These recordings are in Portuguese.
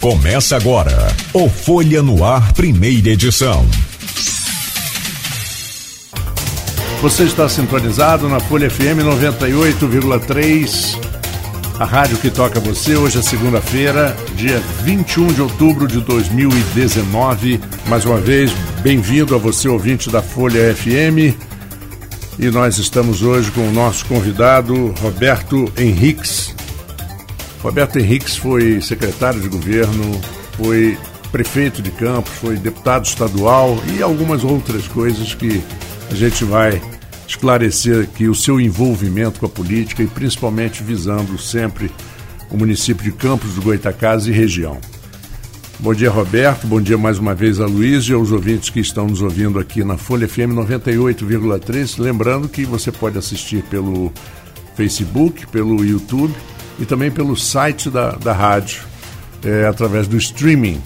Começa agora o Folha no Ar, primeira edição. Você está sintonizado na Folha FM 98,3, a rádio que toca você. Hoje é segunda-feira, dia 21 de outubro de 2019. Mais uma vez, bem-vindo a você, ouvinte da Folha FM. E nós estamos hoje com o nosso convidado, Roberto Henriques, Roberto Henriques foi secretário de governo, foi prefeito de Campos, foi deputado estadual e algumas outras coisas que a gente vai esclarecer aqui o seu envolvimento com a política e principalmente visando sempre o município de Campos do Goitacazes e região. Bom dia, Roberto. Bom dia mais uma vez a Luiz e aos ouvintes que estão nos ouvindo aqui na Folha FM 98,3. Lembrando que você pode assistir pelo Facebook, pelo YouTube e também pelo site da, da rádio, é, através do streaming.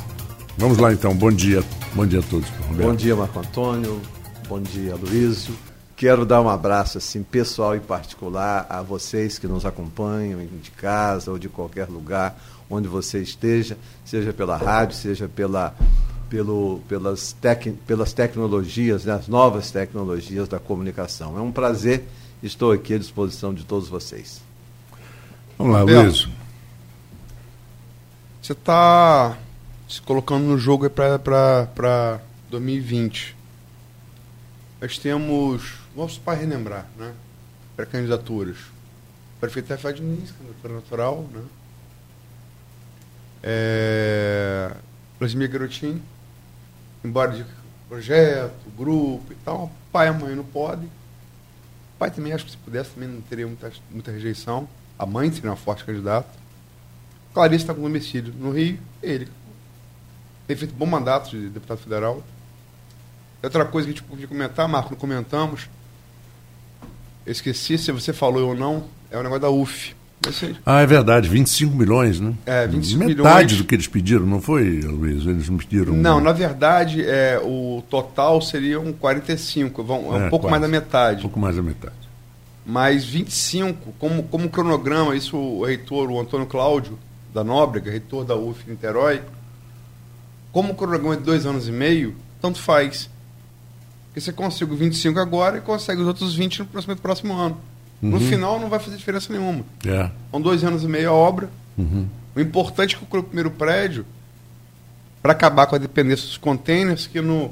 Vamos lá então, bom dia. Bom dia a todos. Roberto. Bom dia, Marco Antônio. Bom dia, Luísio. Quero dar um abraço assim pessoal e particular a vocês que nos acompanham de casa ou de qualquer lugar onde você esteja, seja pela rádio, seja pela, pelo, pelas, tec, pelas tecnologias, né, as novas tecnologias da comunicação. É um prazer, estou aqui à disposição de todos vocês. Vamos lá, Luiz. Você está se colocando no jogo para 2020. Nós temos, vamos para relembrar, né? Pré-candidaturas. Prefeito é Fed Nis, candidatura natural, né? É, Vladimir Garotinho, embora de projeto, grupo e tal, pai e mãe não podem. Pai também acho que se pudesse também não teria muita, muita rejeição a mãe seria uma forte candidata. Clarice está com homicídio no Rio, ele. Tem feito bom mandato de deputado federal. Outra coisa que a gente podia comentar, Marco, não comentamos. Eu esqueci se você falou ou não, é o negócio da UF. Ah, é verdade, 25 milhões, né? É, 25 Metade milhões. Metade do que eles pediram, não foi, Luiz? Eles não pediram. Não, na verdade, é, o total seriam 45, vão, é um é, pouco quase. mais da metade. Um pouco mais da metade. Mas 25, como, como cronograma, isso o reitor, o Antônio Cláudio da Nóbrega, reitor da UF Niterói, como cronograma é de dois anos e meio, tanto faz. Porque você consegue 25 agora e consegue os outros 20 no próximo, próximo ano. Uhum. No final não vai fazer diferença nenhuma. É. São dois anos e meio a obra. Uhum. O importante é que o primeiro prédio, para acabar com a dependência dos containers, que no,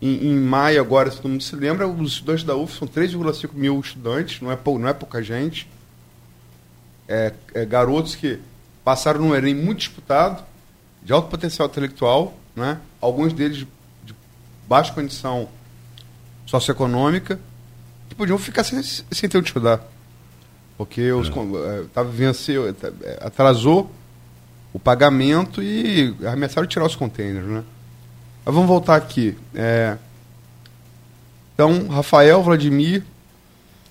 em, em, maio, agora, se todo mundo se lembra, os estudantes da UF são 3,5 mil estudantes, não é, não é pouca gente. É, é, garotos que passaram num Enem muito disputado, de alto potencial intelectual, né? alguns deles de, de baixa condição socioeconômica, que podiam ficar sem, sem ter onde estudar. Porque os, é. tava, venceu, é, atrasou o pagamento e arremessaram tirar os containers. Né? Mas vamos voltar aqui. É, então, Rafael, Vladimir,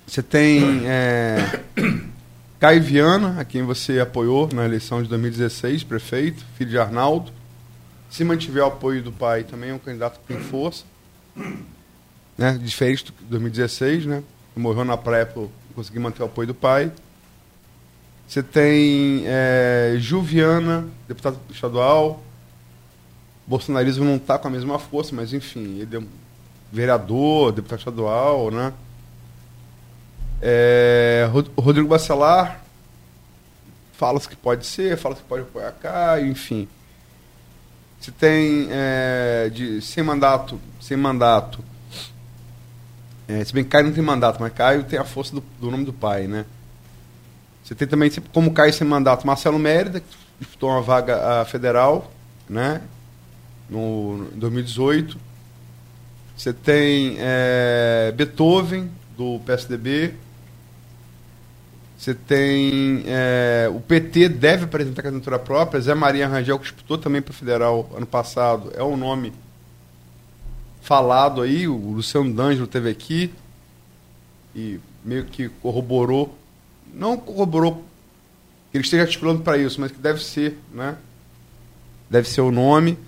você tem é, Caio Viana, a quem você apoiou na eleição de 2016, prefeito, filho de Arnaldo. Se mantiver o apoio do pai, também é um candidato que tem força. Né? Diferente do 2016, né? Morreu na praia por conseguir manter o apoio do pai. Você tem é, Juviana, deputado estadual, bolsonarismo não está com a mesma força, mas enfim, ele é vereador, deputado estadual, né? É, Rodrigo Bacelar fala-se que pode ser, fala-se que pode apoiar Caio, enfim. Se tem é, de, sem mandato, sem mandato. É, se bem que Caio não tem mandato, mas Caio tem a força do, do nome do pai, né? Você tem também, como Caio sem mandato, Marcelo Mérida, que disputou uma vaga a federal, né? No, em 2018. Você tem é, Beethoven, do PSDB. Você tem. É, o PT deve apresentar candidatura própria. Zé Maria Rangel, que disputou também para federal ano passado, é um nome falado aí. O Luciano D'Angelo teve aqui e meio que corroborou. Não corroborou que ele esteja articulando para isso, mas que deve ser, né? Deve ser o nome.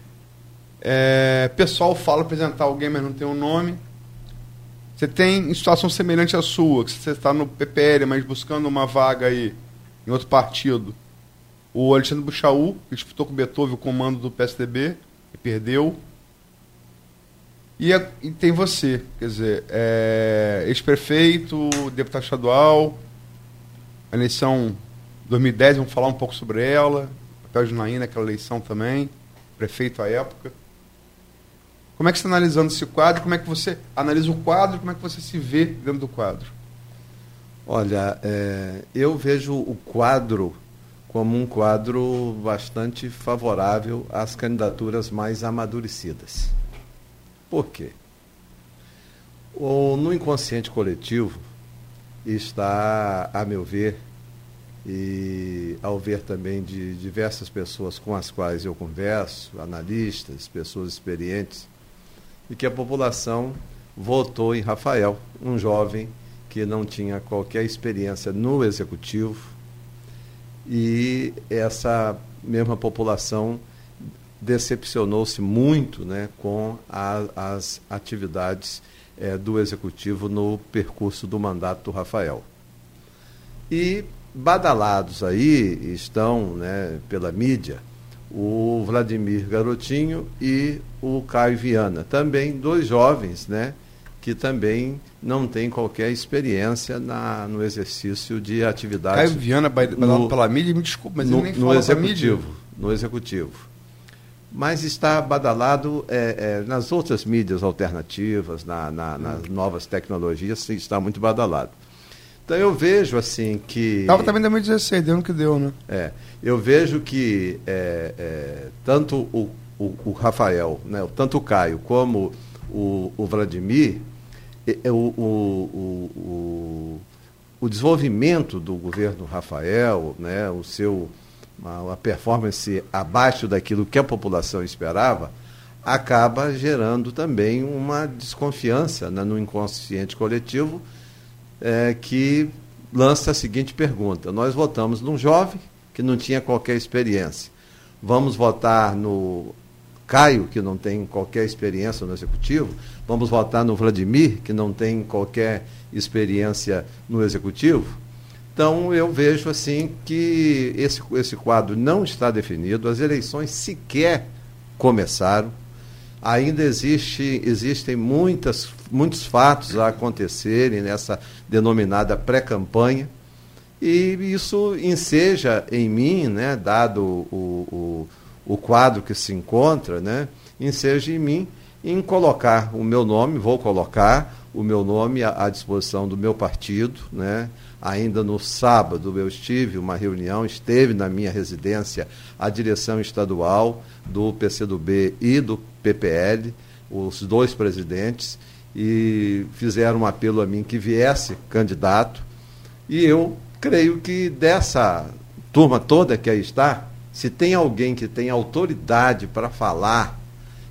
É, pessoal fala apresentar alguém, mas não tem um nome. Você tem em situação semelhante à sua, que você está no PPL, mas buscando uma vaga aí em outro partido. O Alexandre Buchaú, que disputou com o Beethoven o comando do PSDB, e perdeu. E, é, e, tem você, quer dizer, é, ex-prefeito, deputado estadual, a eleição 2010, vamos falar um pouco sobre ela, papel de Naína, aquela eleição também, prefeito à época. Como é que você está analisando esse quadro? Como é que você analisa o quadro? Como é que você se vê dentro do quadro? Olha, é, eu vejo o quadro como um quadro bastante favorável às candidaturas mais amadurecidas. Por quê? O, no inconsciente coletivo está, a meu ver, e ao ver também de diversas pessoas com as quais eu converso, analistas, pessoas experientes, e que a população votou em Rafael, um jovem que não tinha qualquer experiência no executivo, e essa mesma população decepcionou-se muito né, com a, as atividades é, do executivo no percurso do mandato do Rafael. E badalados aí estão, né, pela mídia, o Vladimir Garotinho e o Caio Viana, também dois jovens, né, que também não têm qualquer experiência na, no exercício de atividade. Caio Viana, badalado pela mídia, me desculpa, mas no, ele nem no executivo, no executivo. Mas está badalado é, é, nas outras mídias alternativas, na, na, nas novas tecnologias, está muito badalado. Então eu vejo assim que. Estava também em 2016, deu no que deu, né? É, eu vejo que é, é, tanto o, o, o, Rafael, né, tanto o Caio como o, o Vladimir, o, o, o, o, desenvolvimento do governo Rafael, né, o seu, uma performance abaixo daquilo que a população esperava, acaba gerando também uma desconfiança né, no inconsciente coletivo é, que lança a seguinte pergunta: Nós votamos num jovem que não tinha qualquer experiência. Vamos votar no Caio, que não tem qualquer experiência no executivo. Vamos votar no Vladimir, que não tem qualquer experiência no executivo. Então eu vejo assim que esse, esse quadro não está definido, as eleições sequer começaram. Ainda existe, existem muitas, muitos fatos a acontecerem nessa denominada pré-campanha. E isso enseja em mim, né, dado o, o, o quadro que se encontra, né, enseja em mim em colocar o meu nome, vou colocar o meu nome à, disposição do meu partido. Né. Ainda no sábado eu estive uma reunião, esteve na minha residência a direção estadual do PCdoB e do PPL, os dois presidentes, e fizeram um apelo a mim que viesse candidato. E eu creio que dessa turma toda que aí está, se tem alguém que tem autoridade para falar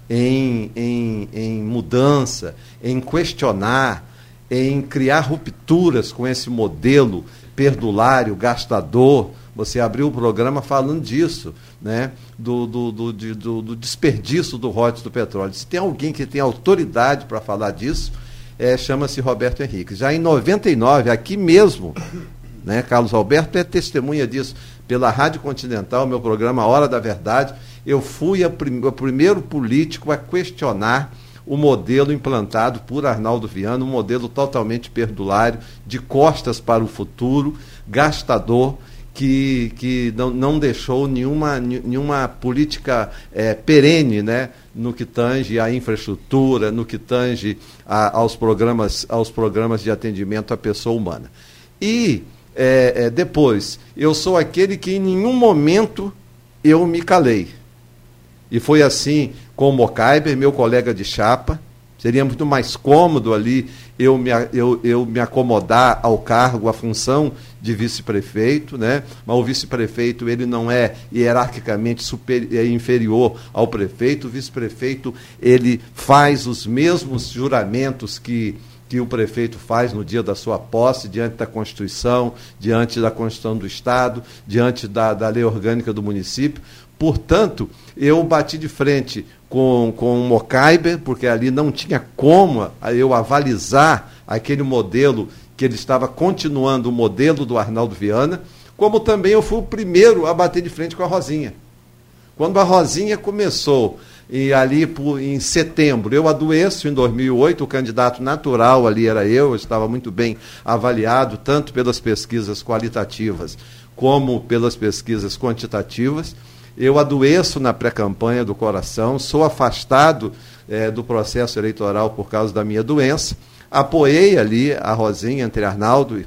em, em, em mudança, em questionar, em criar rupturas com esse modelo perdulário, gastador, você abriu o programa falando disso, né? do, do, do, do, do desperdício do rote do petróleo. Se tem alguém que tem autoridade para falar disso, é, chama-se Roberto Henrique. Já em 99, aqui mesmo, né, Carlos Alberto é testemunha disso, pela Rádio Continental, meu programa Hora da Verdade, eu fui a prim o primeiro político a questionar o modelo implantado por Arnaldo Viana, um modelo totalmente perdulário, de costas para o futuro, gastador, que, que não, não deixou nenhuma, nenhuma política é, perene né, no que tange à infraestrutura, no que tange a, aos, programas, aos programas de atendimento à pessoa humana. E é, é, depois, eu sou aquele que em nenhum momento eu me calei. E foi assim com o Mocaiber, meu colega de chapa. Seria muito mais cômodo ali eu me, eu, eu me acomodar ao cargo, à função de vice-prefeito, né? mas o vice-prefeito ele não é hierarquicamente super, é inferior ao prefeito, o vice-prefeito ele faz os mesmos juramentos que que o prefeito faz no dia da sua posse, diante da Constituição, diante da Constituição do Estado, diante da, da lei orgânica do município. Portanto, eu bati de frente com, com o Mocaiber, porque ali não tinha como eu avalizar aquele modelo que ele estava continuando o modelo do Arnaldo Viana, como também eu fui o primeiro a bater de frente com a Rosinha. Quando a Rosinha começou, e ali por, em setembro, eu adoeço em 2008, o candidato natural ali era eu, eu estava muito bem avaliado, tanto pelas pesquisas qualitativas como pelas pesquisas quantitativas. Eu adoeço na pré-campanha do coração, sou afastado é, do processo eleitoral por causa da minha doença. Apoiei ali a Rosinha, entre Arnaldo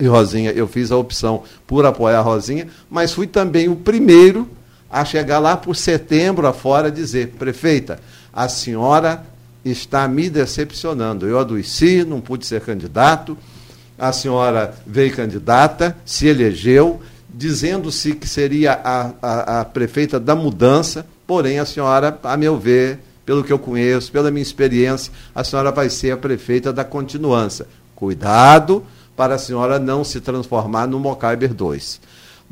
e Rosinha. Eu fiz a opção por apoiar a Rosinha, mas fui também o primeiro a chegar lá por setembro afora dizer: prefeita, a senhora está me decepcionando. Eu adoeci, não pude ser candidato. A senhora veio candidata, se elegeu, dizendo-se que seria a, a, a, prefeita da mudança, porém a senhora, a meu ver, pelo que eu conheço, pela minha experiência, a senhora vai ser a prefeita da continuança. Cuidado para a senhora não se transformar no Mocaiber 2.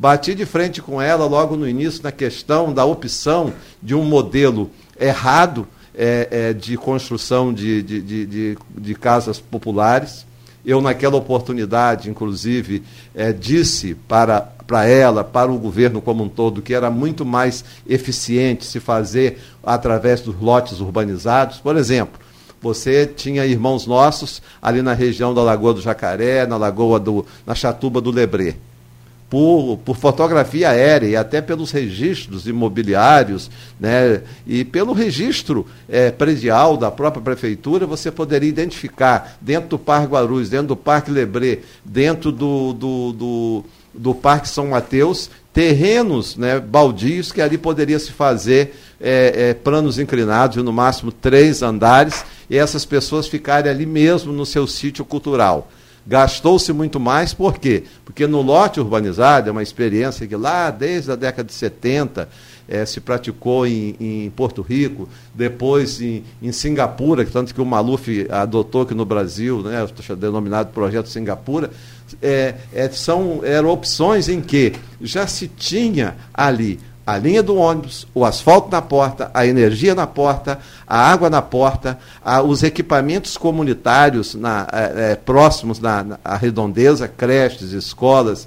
Bati de frente com ela logo no início na questão da opção de um modelo errado é, é, de construção de, de, de, de casas populares eu, naquela oportunidade, inclusive, é, disse para, para ela, para o governo como um todo, que era muito mais eficiente se fazer através dos lotes urbanizados. Por exemplo, você tinha irmãos nossos ali na região da Lagoa do Jacaré, na Lagoa do, na Chatuba do Lebré por, por fotografia aérea e até pelos registros imobiliários, né, e pelo registro é, predial da própria prefeitura, você poderia identificar dentro do Parque Guarulhos, dentro do Parque Lebré, dentro do, do, do, do Parque São Mateus, terrenos né, baldios que ali poderia se fazer é, é, planos inclinados, no máximo três andares, e essas pessoas ficarem ali mesmo no seu sítio cultural. Gastou-se muito mais, por quê? Porque no lote urbanizado, é uma experiência que lá desde a década de 70 é, se praticou em, em, Porto Rico, depois em, em, Singapura, tanto que o Maluf adotou aqui no Brasil, né, denominado Projeto Singapura, é, é, são, eram opções em que já se tinha ali a linha do ônibus, o asfalto na porta, a energia na porta, a água na porta, a, os equipamentos comunitários na, é, é, próximos na, na redondeza, creches, escolas,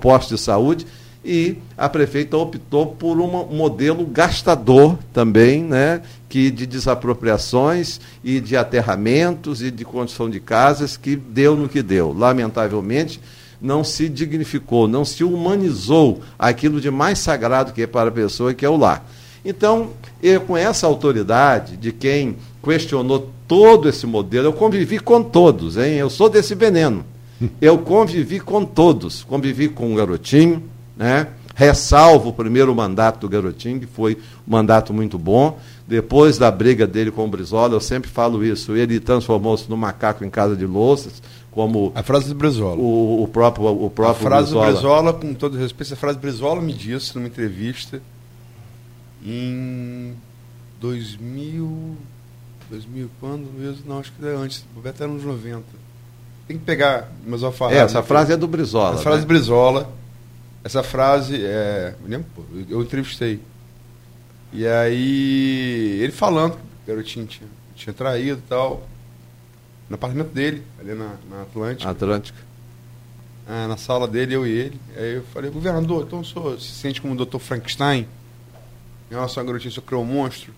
postos de saúde, e a prefeita optou por um modelo gastador também, né, que de desapropriações e de aterramentos e de construção de casas que deu no que deu. Lamentavelmente, não se dignificou, não se humanizou aquilo de mais sagrado que é para a pessoa, que é o lar. Então, eu, com essa autoridade de quem questionou todo esse modelo, eu convivi com todos, hein? Eu sou desse veneno. Eu convivi com todos, convivi com o garotinho, né? Ressalvo o primeiro mandato do garotinho, que foi um mandato muito bom. Depois da briga dele com o Brizola, eu sempre falo isso, ele transformou-se no macaco em casa de louças, como a frase do Brizola. O, o próprio o próprio a frase Brizola. do Brizola, com todo respeito, a frase do Brizola me disse numa entrevista em 2000 2000 quando mesmo? Não, acho que é antes, o Beto era nos 90. Tem que pegar, mas eu falar. É, essa frase é do Brizola. Essa frase né? do Brizola. Essa frase é, eu entrevistei. E aí ele falando que o garotinho tinha, tinha traído e tal no apartamento dele, ali na, na Atlântica. Atlântica. Ah, na sala dele, eu e ele. Aí eu falei, governador, então o senhor se sente como o Dr. Frankenstein? Em relação à garotinha, o senhor criou um monstro?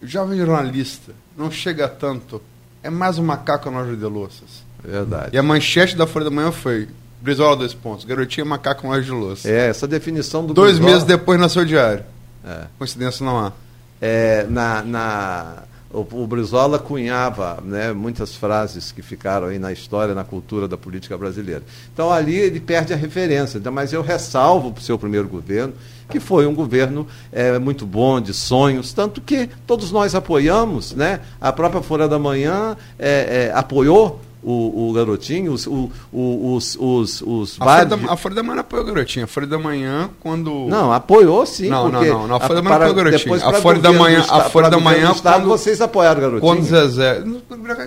O jovem jornalista não chega tanto. É mais um macaco na de louças. Verdade. E a manchete da Folha da Manhã foi Brizola, dois pontos. Garotinha, macaco na de louças. É, essa definição do Dois Brizola... meses depois nasceu diário. É. Coincidência não há. É, na, na o, o Brizola cunhava né, muitas frases que ficaram aí na história, na cultura da política brasileira. Então ali ele perde a referência, então, mas eu ressalvo para o seu primeiro governo, que foi um governo é, muito bom, de sonhos, tanto que todos nós apoiamos, né? a própria Folha da Manhã é, é, apoiou o, o garotinho, os, o, os, os, os a, Folha da, a Folha da Manhã apoiou o garotinho. A Folha da Manhã, quando. Não, apoiou sim. Não, não, não, não. A Folha da Manhã apoiou o garotinho. A Folha da Manhã. A Folha da Manhã. Quando vocês apoiaram o garotinho. Quando Zezé.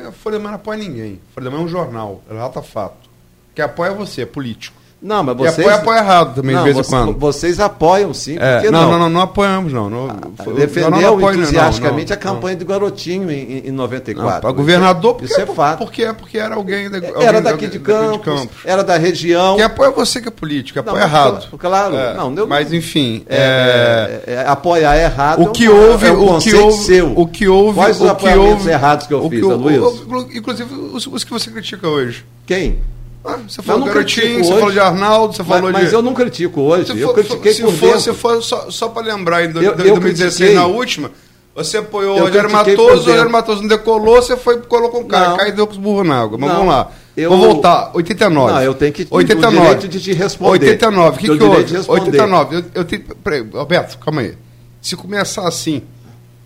A Folha da Manhã não apoia ninguém. A Folha da Manhã é um jornal. Relata fato. Quem apoia é você, é político. Não, mas E vocês. apoia, apoia errado também, não, de vez em quando. Vocês apoiam sim, É, não, não? não, não, não apoiamos, não. não foi- eu Defendeu não não, entusiasticamente não, a campanha do Garotinho em, em Não, 94. para governador, porque, Isso é fato. Porque, porque era alguém, da- alguém Era da- daqui de daqui Campos, era da região. Quem apoia você que é político, Não, apoia mas errado. cl- Claro, É, não, eu- mas enfim, É, é, é, apoiar errado o que é houve, é um o que houve, seu. o que houve, Quais os o que houve, errados que eu fiz, o- inclusive os, os que você critica hoje. Quem? Ah, você falou do Garotinho, você falou de Arnaldo, você Mas, falou mas de... eu não critico hoje, Se eu for, critiquei se for, dentro. se for só, só para lembrar, em do- Eu- do- eu 2016, critiquei. na última, você apoiou o Rogério Matoso, o. Rogério Matoso não decolou, você foi colocou um cara, Não. caiu e deu com os burros na água. Mas Não. vamos lá. Eu- Vou voltar, 89. Não, eu tenho que ter o 89. direito de te responder. 89, o que, que houve? de responder. 89, eu, eu tenho... Peraí, Alberto, calma aí. Se começar assim,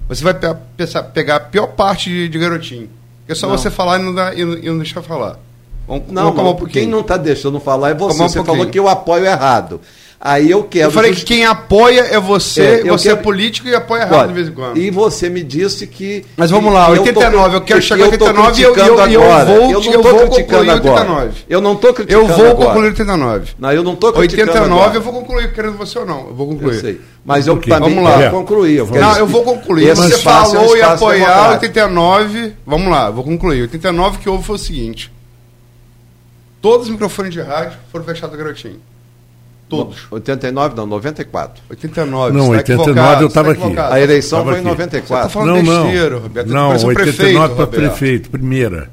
você vai pe- pegar a pior parte de, de garotinho. É só Não. você falar e não, dá- e não deixar falar. Vamos, Não, vamos um quem não está deixando falar é você. Calma um você falou que eu apoio errado. Aí eu quero. Eu falei que quem apoia é você, É, eu você quero- é político e apoia errado Olha, de vez em quando. E você me disse que. Mas vamos lá, que eu tô 89, eu quero que chegar a eu tô 89 e eu- e eu- e eu agora. vou- Eu eu não vou estou concluir criticando agora. 89. Eu não estou Eu criticando vou agora. concluir 89. Não, eu não estou criticando 89 agora. eu vou concluir, querendo você ou não. Eu vou concluir. Eu sei. Mas eu também Vamos lá. quero concluir. Eu quero Não, dizer- eu vou concluir. Esse Você espaço é um falou espaço apoiar democrático. 89. Vamos lá, vou concluir. 89 que houve foi o seguinte: todos os microfones de rádio foram fechados garotinho. Todos. 89, não, 94. 89. Não, você tá 89 equivocado, eu você tá tava aqui. A eleição foi em aqui. Você tá 94. falando Não, não. besteira, Roberto. Não, Parece um 89 prefeito, para Roberto. prefeito, primeira.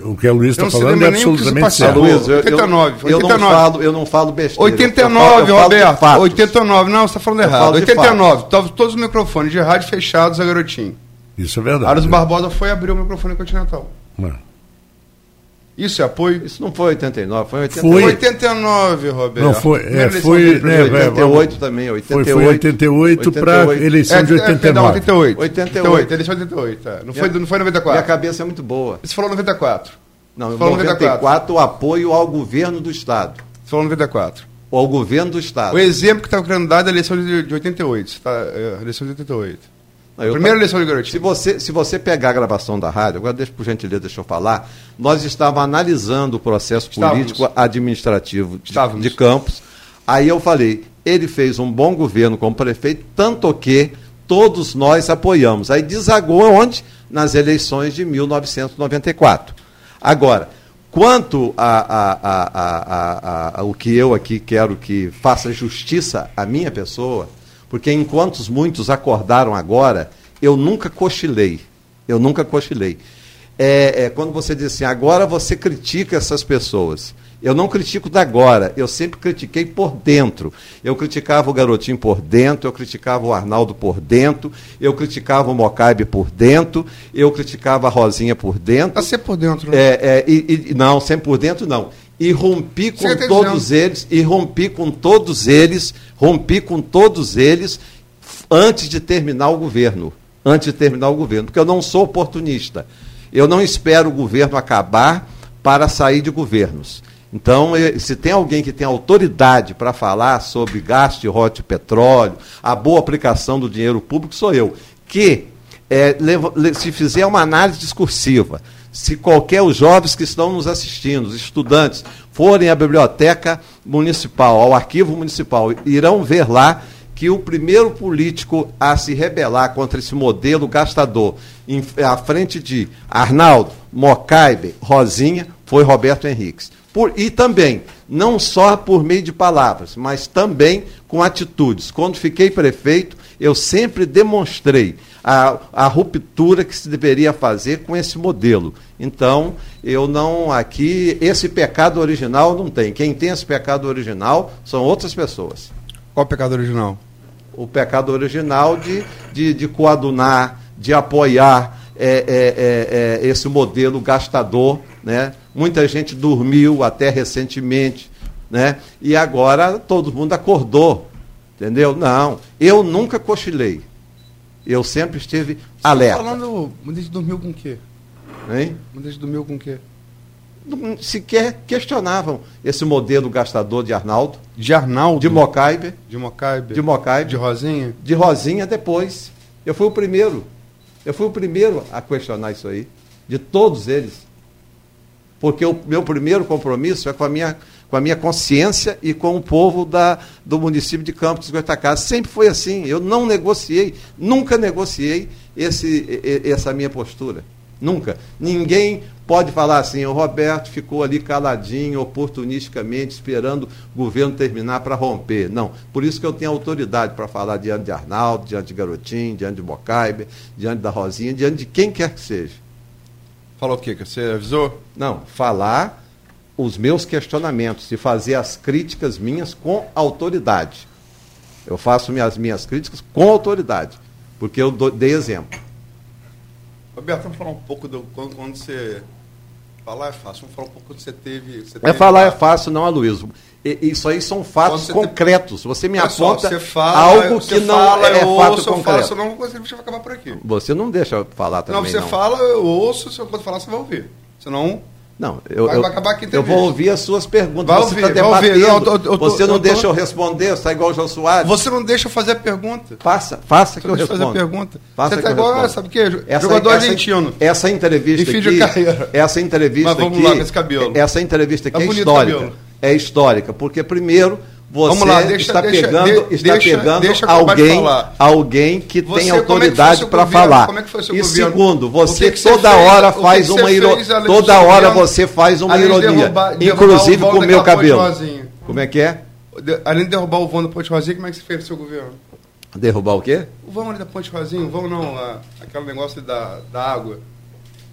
O que a Luiz está não falando é absolutamente passou. certo. Luiz, eu, 89, eu, eu não 89. falo, eu não falo besteira. 89, eu falo, eu Roberto. fatos. 89, não, você está falando errado. falo de 89, tava todos os microfones de rádio fechados a garotinho. Isso é verdade. Aros Barbosa foi abrir o microfone continental. Não. Isso é apoio? Isso não foi 89, foi 88. Foi. 89, Roberto. Não, foi- é, foi, né, primeiro. é, 88 também, Foi, 88. foi 88 para 88. eleição É, de é, perdão, 89. 88. 88. Eleição de 88. é. Não, foi, Minha- não foi Minha 94. cabeça é muito boa. Você falou 94. Não, em Falou 94, o apoio ao governo do Estado. Você falou 94. Ou ao governo do Estado. O exemplo que estava querendo dar é da eleição de, de 88. Você tá, é, eleição de 88. Não, Primeira eleição de Se garotinho. você, se você pegar a gravação da rádio, agora deixa por gentileza, deixa eu falar, nós estávamos analisando o processo Estávamos. político administrativo de, de Campos. Aí eu falei, ele fez um bom governo como prefeito, tanto que todos nós apoiamos. Aí desagou onde? Nas eleições de 1994. Agora, quanto a, a, a, a, o que eu aqui quero que faça justiça à minha pessoa, porque enquanto muitos acordaram agora, eu nunca cochilei. Eu nunca cochilei. É, é, quando você diz assim, agora você critica essas pessoas. Eu não critico da agora, eu sempre critiquei por dentro. Eu criticava o garotinho por dentro, eu criticava o Arnaldo por dentro, eu criticava o Mocaibe por dentro, eu criticava a Rosinha por dentro. Tá sempre por dentro. né? É, é, e, e- não, sempre por dentro não. E rompi com todos eles, e rompi com todos eles, rompi com todos eles antes de terminar o governo. Antes de terminar o governo, porque eu não sou oportunista. Eu não espero o governo acabar para sair de governos. Então, eh, se tem alguém que tem autoridade para falar sobre gasto de rote de petróleo, a boa aplicação do dinheiro público, sou eu. Que é, se fizer uma análise discursiva, se qualquer os jovens que estão nos assistindo, os estudantes, forem à biblioteca municipal, ao arquivo municipal, irão ver lá que o primeiro político a se rebelar contra esse modelo gastador, em, à frente de Arnaldo, Mocaibe, Rosinha, foi Roberto Henriques. Por- e também, não só por meio de palavras, mas também com atitudes. Quando fiquei prefeito, eu sempre demonstrei a, a ruptura que se deveria fazer com esse modelo. Então, eu não aqui, esse pecado original não tem. Quem tem esse pecado original são outras pessoas. Qual o pecado original? O pecado original de, de, de coadunar, de apoiar é, é, é, é, esse modelo gastador. Né? Muita gente dormiu até recentemente, né? e agora todo mundo acordou. Entendeu? Não, eu nunca cochilei. Eu sempre estive alerta. Tá falando, muita gente dormiu com o quê? Hein? Muita gente dormiu com o quê? Não- Sequer questionavam esse modelo gastador de Arnaldo, De Arnaldo? de Mocaibe, De Mocaibe? de Mocaibe, De Rosinha? de Rosinha depois. Eu fui o primeiro. Eu fui o primeiro a questionar isso aí, de todos eles. Porque o meu primeiro compromisso é com a minha, com a minha consciência e com o povo da, do município de Campos dos. Sempre foi assim. Eu não negociei, nunca negociei esse, essa minha postura. Nunca. Ninguém pode falar assim, o Roberto ficou ali caladinho, oportunisticamente, esperando o governo terminar para romper. Não. Por isso que eu tenho autoridade para falar diante de Arnaldo, diante de Garotinho, diante de Bocaibe, diante da Rosinha, diante de quem quer que seja. Falou o quê? Que você avisou? Não, falar os meus questionamentos e fazer as críticas minhas com autoridade. Eu faço minhas, minhas críticas com autoridade, porque eu dei exemplo. Roberto, vamos falar um pouco do quando, quando você. Falar é fácil, vamos falar um pouco quando você teve. Você é teve falar é fácil, não, Aloysio. Isso aí são fatos Você concretos. Você me Pessoal, aponta você fala, algo você que não fala, é eu fato ouço, eu concreto. faço, não, você acabar por aqui. Você não deixa eu falar também. não, você não. fala, eu ouço, se eu quando falar, você vai ouvir. Senão. Não, eu, Vai- eu, vai acabar aqui eu vou ouvir as suas perguntas. Vai você está debatendo. Não, eu tô- eu tô- você não eu tô- deixa eu responder, você está igual o Jô Soares. Você não deixa eu fazer a pergunta. Faça, faça que eu Deixa eu fazer a respondo. pergunta. Faça você tá eu igual, respondo. sabe o quê? Jogador argentino. Essa entrevista aqui, essa entrevista Mas vamos aqui, lá com esse cabelo. essa entrevista aqui Tá é bonito o histórica. É histórica, porque primeiro você lá, deixa- está deixa- pegando, de- está deixa- pegando de alguém, alguém que Você, tem é autoridade para falar. É e segundo, O você que toda hora O faz uma ironia, toda hora governo? você faz uma de ironia, derrubar inclusive o com o meu cabelo. Rosinha. Como é que é? De- Além de derrubar o vão da Ponte Rosinha, como é que você fez no seu governo? Derrubar o quê? O vão ali da Ponte Rosinha, o vão não, a- aquele negócio da, da água.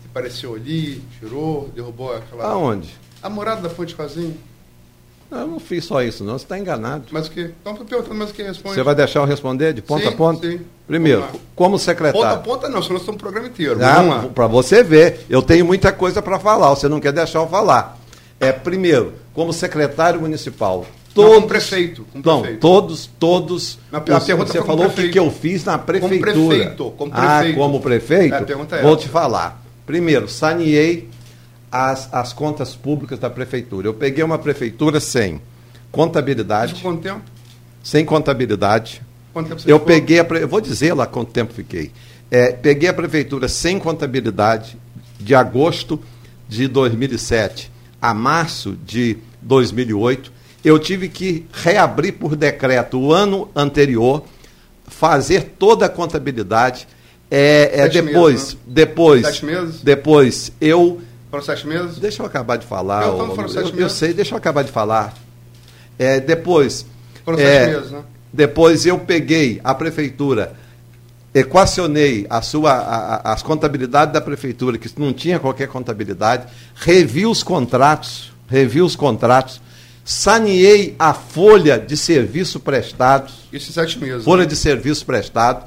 Que apareceu ali, tirou, derrubou aquela. Aonde? A morada da Ponte Rosinha. Eu não fiz só isso, não. Você está enganado. Mas o quê? Então, tô perguntando, mas o que responde? Você vai deixar eu responder de ponta Sim, a ponta? sim. Primeiro, como Ponta a secretário. ponta não, senão nós estamos no programa inteiro. Lá. Para você ver, eu tenho muita coisa para falar, você não quer deixar eu falar. É, primeiro, como secretário municipal, Não, todos. como prefeito, como Não, prefeito. todos, todos. Na- os- você como falou o que, eu fiz na prefeitura. prefeito, como Ah, prefeito. como prefeito? É, a pergunta é Vou essa. te falar. Primeiro, saneei as, as contas públicas da prefeitura. Eu peguei uma prefeitura sem contabilidade, Isso quanto tempo? sem contabilidade. Quanto tempo você Eu ficou? peguei, a, pre- eu vou dizer lá quanto tempo fiquei. É, peguei a prefeitura sem contabilidade de agosto de 2007 a março de 2008. Eu tive que reabrir por decreto o ano anterior, fazer toda a contabilidade. É, é depois, meses, né? depois, Sete meses? depois eu Foram sete meses? Deixa eu acabar de falar. Não, então foram eu, sete eu meses. sei, deixa eu acabar de falar. É, depois. Foram é, sete meses, né? Depois eu peguei a prefeitura, equacionei a sua, a- a- as contabilidades da prefeitura, que não tinha qualquer contabilidade, revi os contratos, revi os contratos, saneei a folha de serviço prestado, Isso sete meses. folha né? de serviço prestado,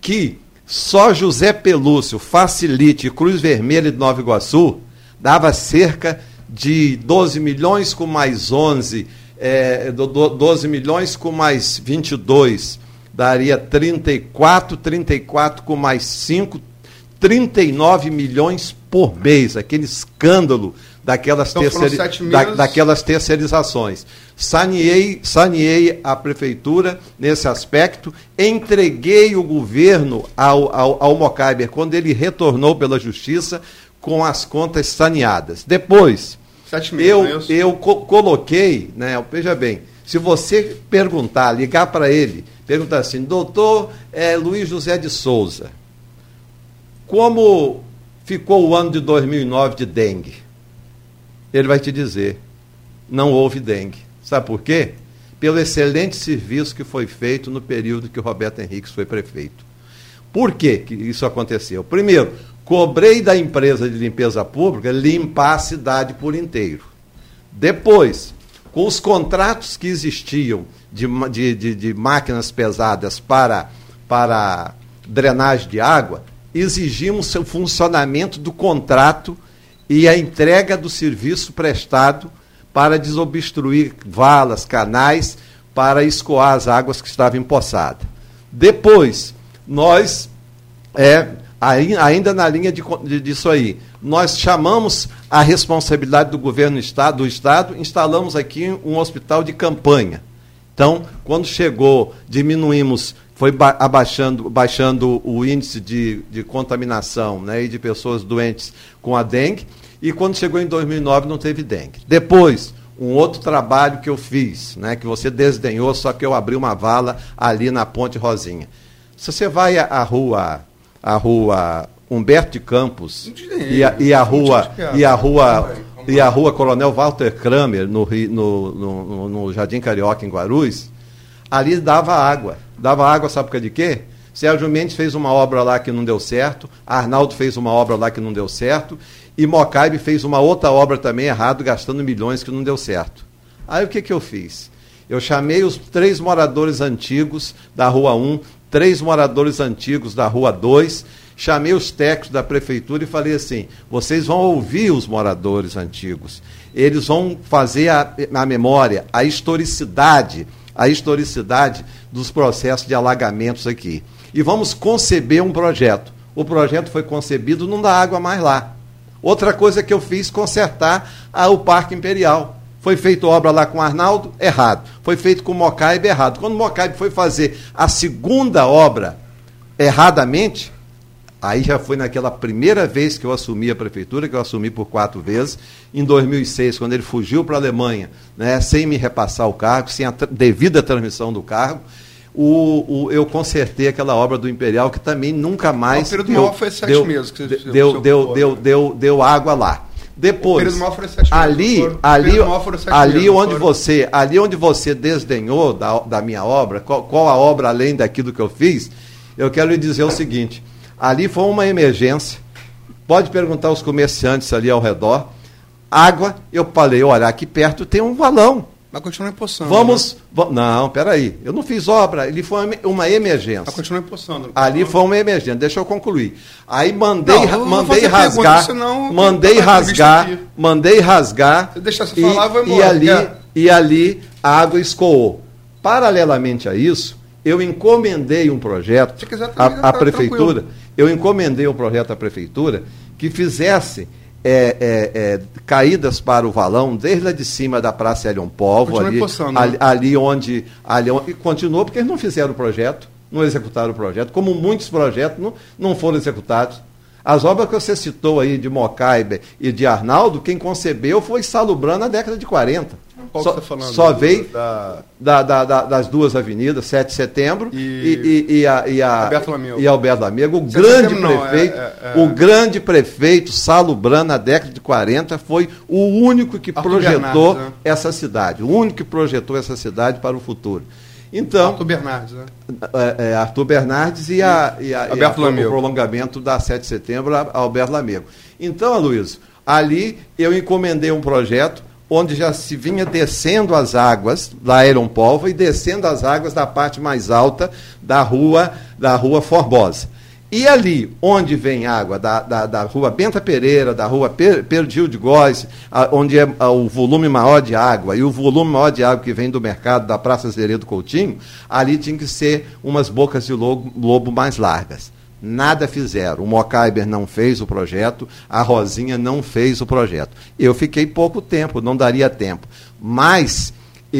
que só José Pelúcio, Facilite e Cruz Vermelha de Nova Iguaçu dava cerca de 12 milhões com mais 11, é, do- do- 12 milhões com mais 22, daria 34, 34 com mais 5, 39 milhões por mês, aquele escândalo daquelas, Então terceiri- da- daquelas terceirizações. Saneei, saneei a prefeitura nesse aspecto, entreguei o governo ao, ao, ao Mocaiber quando ele retornou pela justiça com as contas saneadas. Depois, meses, eu, não é eu co- coloquei, né, veja bem, se você perguntar, ligar para ele, perguntar assim, doutor eh, Luiz José de Souza, como ficou o ano de 2009 de dengue? Ele vai te dizer, não houve dengue. Sabe por quê? Pelo excelente serviço que foi feito no período que o Roberto Henrique foi prefeito. Por que que isso aconteceu? Primeiro, cobrei da empresa de limpeza pública limpar a cidade por inteiro. Depois, com os contratos que existiam de, de, de, de máquinas pesadas para, para drenagem de água, exigimos o funcionamento do contrato e a entrega do serviço prestado para desobstruir valas, canais, para escoar as águas que estavam empoçadas. Depois, nós é, ainda na linha de, de- disso aí, nós chamamos a responsabilidade do governo do estado, do estado, instalamos aqui um hospital de campanha. Então, quando chegou, diminuímos, foi ba- abaixando, baixando o índice de, de contaminação né, e de pessoas doentes com a dengue, e quando chegou em 2009 não teve dengue. Depois, um outro trabalho que eu fiz, né, que você desdenhou, só que eu abri uma vala ali na Ponte Rosinha. Se você vai à rua, à rua Humberto de Campos e a, e a rua e a rua e a rua Coronel Walter Kramer no, no, no, no Jardim Carioca em Guarulhos, ali dava água. Dava água, sabe por de quê? Sérgio Mendes fez uma obra lá que não deu certo, Arnaldo fez uma obra lá que não deu certo, e Mocaibe fez uma outra obra também errado, gastando milhões que não deu certo. Aí o que, que eu fiz? Eu chamei os três moradores antigos da Rua 1, três moradores antigos da Rua 2, chamei os técnicos da prefeitura e falei assim: vocês vão ouvir os moradores antigos. Eles vão fazer a, a memória, a historicidade, a historicidade dos processos de alagamentos aqui. E vamos conceber um projeto. O projeto foi concebido, não dá água mais lá. Outra coisa que eu fiz, consertar a, o Parque Imperial. Foi feita obra lá com Arnaldo? Errado. Foi feito com Mocaibe? Errado. Quando Mocaibe foi fazer a segunda obra erradamente, aí já foi naquela primeira vez que eu assumi a prefeitura, que eu assumi por quatro vezes, em 2006, quando ele fugiu para a Alemanha, né, sem me repassar o cargo, sem a devida transmissão do cargo, o, o, eu consertei aquela obra do Imperial que também nunca mais. O período maior foi sete deu, meses que você deu, deu, deu, deu, deu água lá. Depois, ali, ali, ali onde você, ali onde você desdenhou da, da minha obra, qual, qual a obra além daquilo que eu fiz, eu quero lhe dizer o seguinte: ali foi uma emergência. Pode perguntar aos comerciantes ali ao redor. Água, eu falei, olha, aqui perto tem um valão. Mas continua empoçando. Vamos. Né? Não, peraí. Eu não fiz obra. Ele foi uma emergência. Mas continua empoçando. Ali foi uma emergência. Deixa eu concluir. Aí mandei, não, mandei rasgar. Pergunta, mandei rasgar. Mandei rasgar. Se deixar você falar, vai embora. E ali, e ali a água escoou. Paralelamente a isso, eu encomendei um projeto à, à prefeitura. Tranquilo. Eu encomendei um projeto à prefeitura que fizesse é, é, é, caídas para o valão, desde lá de cima da Praça Elion Povo, ali, ali, ali, onde, ali. E continuou porque eles não fizeram o projeto, não executaram o projeto, como muitos projetos não, não foram executados. As obras que você citou aí de Mocaibe e de Arnaldo, quem concebeu foi Salubrano na década de 40. Qual só, que você tá falando? Só veio da... Da, da, da, das duas avenidas, 7 de setembro e, e, e, a, e a Alberto Lamego. E Alberto Lamego. O grande prefeito, não, é, é, é... o grande prefeito Salubrano na década de 40 foi o único que Arthur projetou Bernardes, né? essa cidade, o único que projetou essa cidade para o futuro. Então, Arthur Bernardes, né? É, é, Arthur Bernardes e, a, e, a, e a, o prolongamento da 7 de setembro a, Alberto Lamego. Então, Luiz, ali eu encomendei um projeto onde já se vinha descendo as águas da Aeron Polva e descendo as águas da parte mais alta da rua da rua Formosa. E ali, onde vem água, da, da, da rua Benta Pereira, da rua per, Perdil de Góes, onde é a, o volume maior de água, e o volume maior de água que vem do mercado da Praça Zeredo Coutinho, ali tinha que ser umas bocas de lobo, lobo mais largas. Nada fizeram. O Mocaiber não fez o projeto, a Rosinha não fez o projeto. Eu fiquei pouco tempo, não daria tempo. Mas,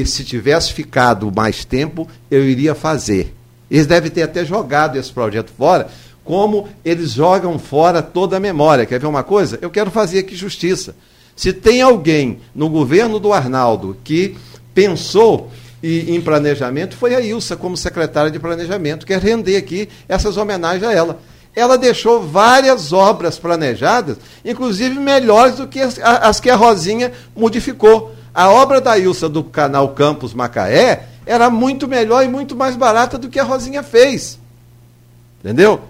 se tivesse ficado mais tempo, eu iria fazer. Eles devem ter até jogado esse projeto fora, como eles jogam fora toda a memória. Quer ver uma coisa? Eu quero fazer aqui justiça. Se tem alguém no governo do Arnaldo que pensou e em planejamento foi a Ilsa como secretária de planejamento. Quer render aqui essas homenagens a ela. Ela deixou várias obras planejadas, inclusive melhores do que as, as que a Rosinha modificou. A obra da Ilsa do canal Campos Macaé era muito melhor e muito mais barata do que a Rosinha fez. Entendeu?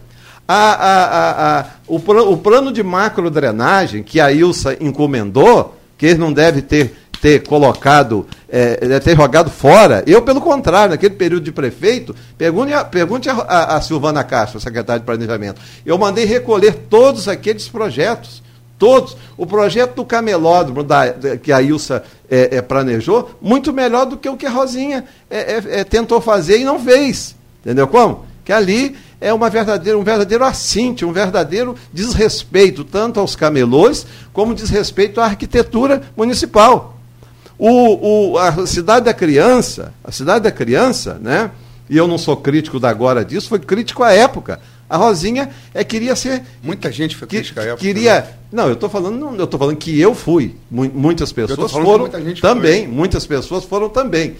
A, a, a, o plano de macro drenagem que a Ilsa encomendou, que ele não deve ter ter colocado, é, ter jogado fora. Eu, pelo contrário, naquele período de prefeito, pergunte a, pergunte a, a, a Silvana Castro, secretária de Planejamento. Eu mandei recolher todos aqueles projetos. Todos. O projeto do camelódromo da, da que a Ilsa é, é, planejou, muito melhor do que o que a Rosinha é, é, é, tentou fazer e não fez. Entendeu como? Que ali é uma verdadeira, um verdadeiro assinte, um verdadeiro desrespeito, tanto aos camelôs, como desrespeito à arquitetura municipal. O, o, a cidade da criança, a cidade da criança, né? E eu não sou crítico da agora disso, foi crítico à época. A Rosinha é, queria ser. Muita gente foi crítica à época. Queria. né? Não, eu estou falando, eu tô falando que eu fui. Mu- Muitas pessoas foram muita também. foi. Muitas pessoas foram também.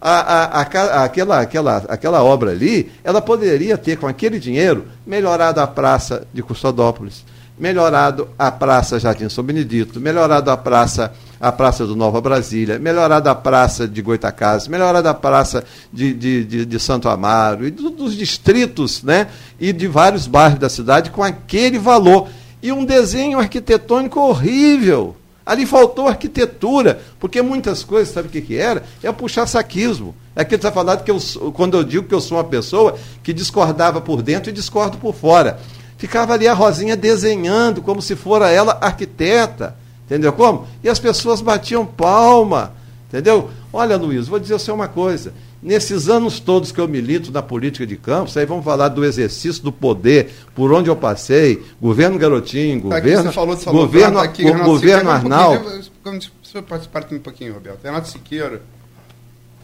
A, a- a aquela, aquela, aquela obra ali, ela poderia ter, com aquele dinheiro, melhorado a praça de Custodópolis, melhorado a praça Jardim São Benedito, melhorado a praça, a praça do Nova Brasília, melhorado a praça de Goitacazes, melhorado a praça de, de, de, de Santo Amaro, e do- dos distritos, né? E de vários bairros da cidade com aquele valor. E um desenho arquitetônico horrível. Ali faltou arquitetura, porque muitas coisas, sabe o que, que era? É puxar saquismo. É que está falando que eu, quando eu digo que eu sou uma pessoa que discordava por dentro e discordo por fora. Ficava ali a Rosinha desenhando como se fora ela arquiteta. Entendeu como? E as pessoas batiam palma. Entendeu? Olha, Luiz, vou dizer você uma coisa. Nesses anos todos que eu milito na política de campos, aí vamos falar do exercício do poder, por onde eu passei, governo Garotinho, Tá aqui, governo, você falou Salvador, governo, tá aqui, Renato governo Siqueira, um Arnaldo. Deixa deixa eu participar aqui um pouquinho, Roberto. Renato Siqueira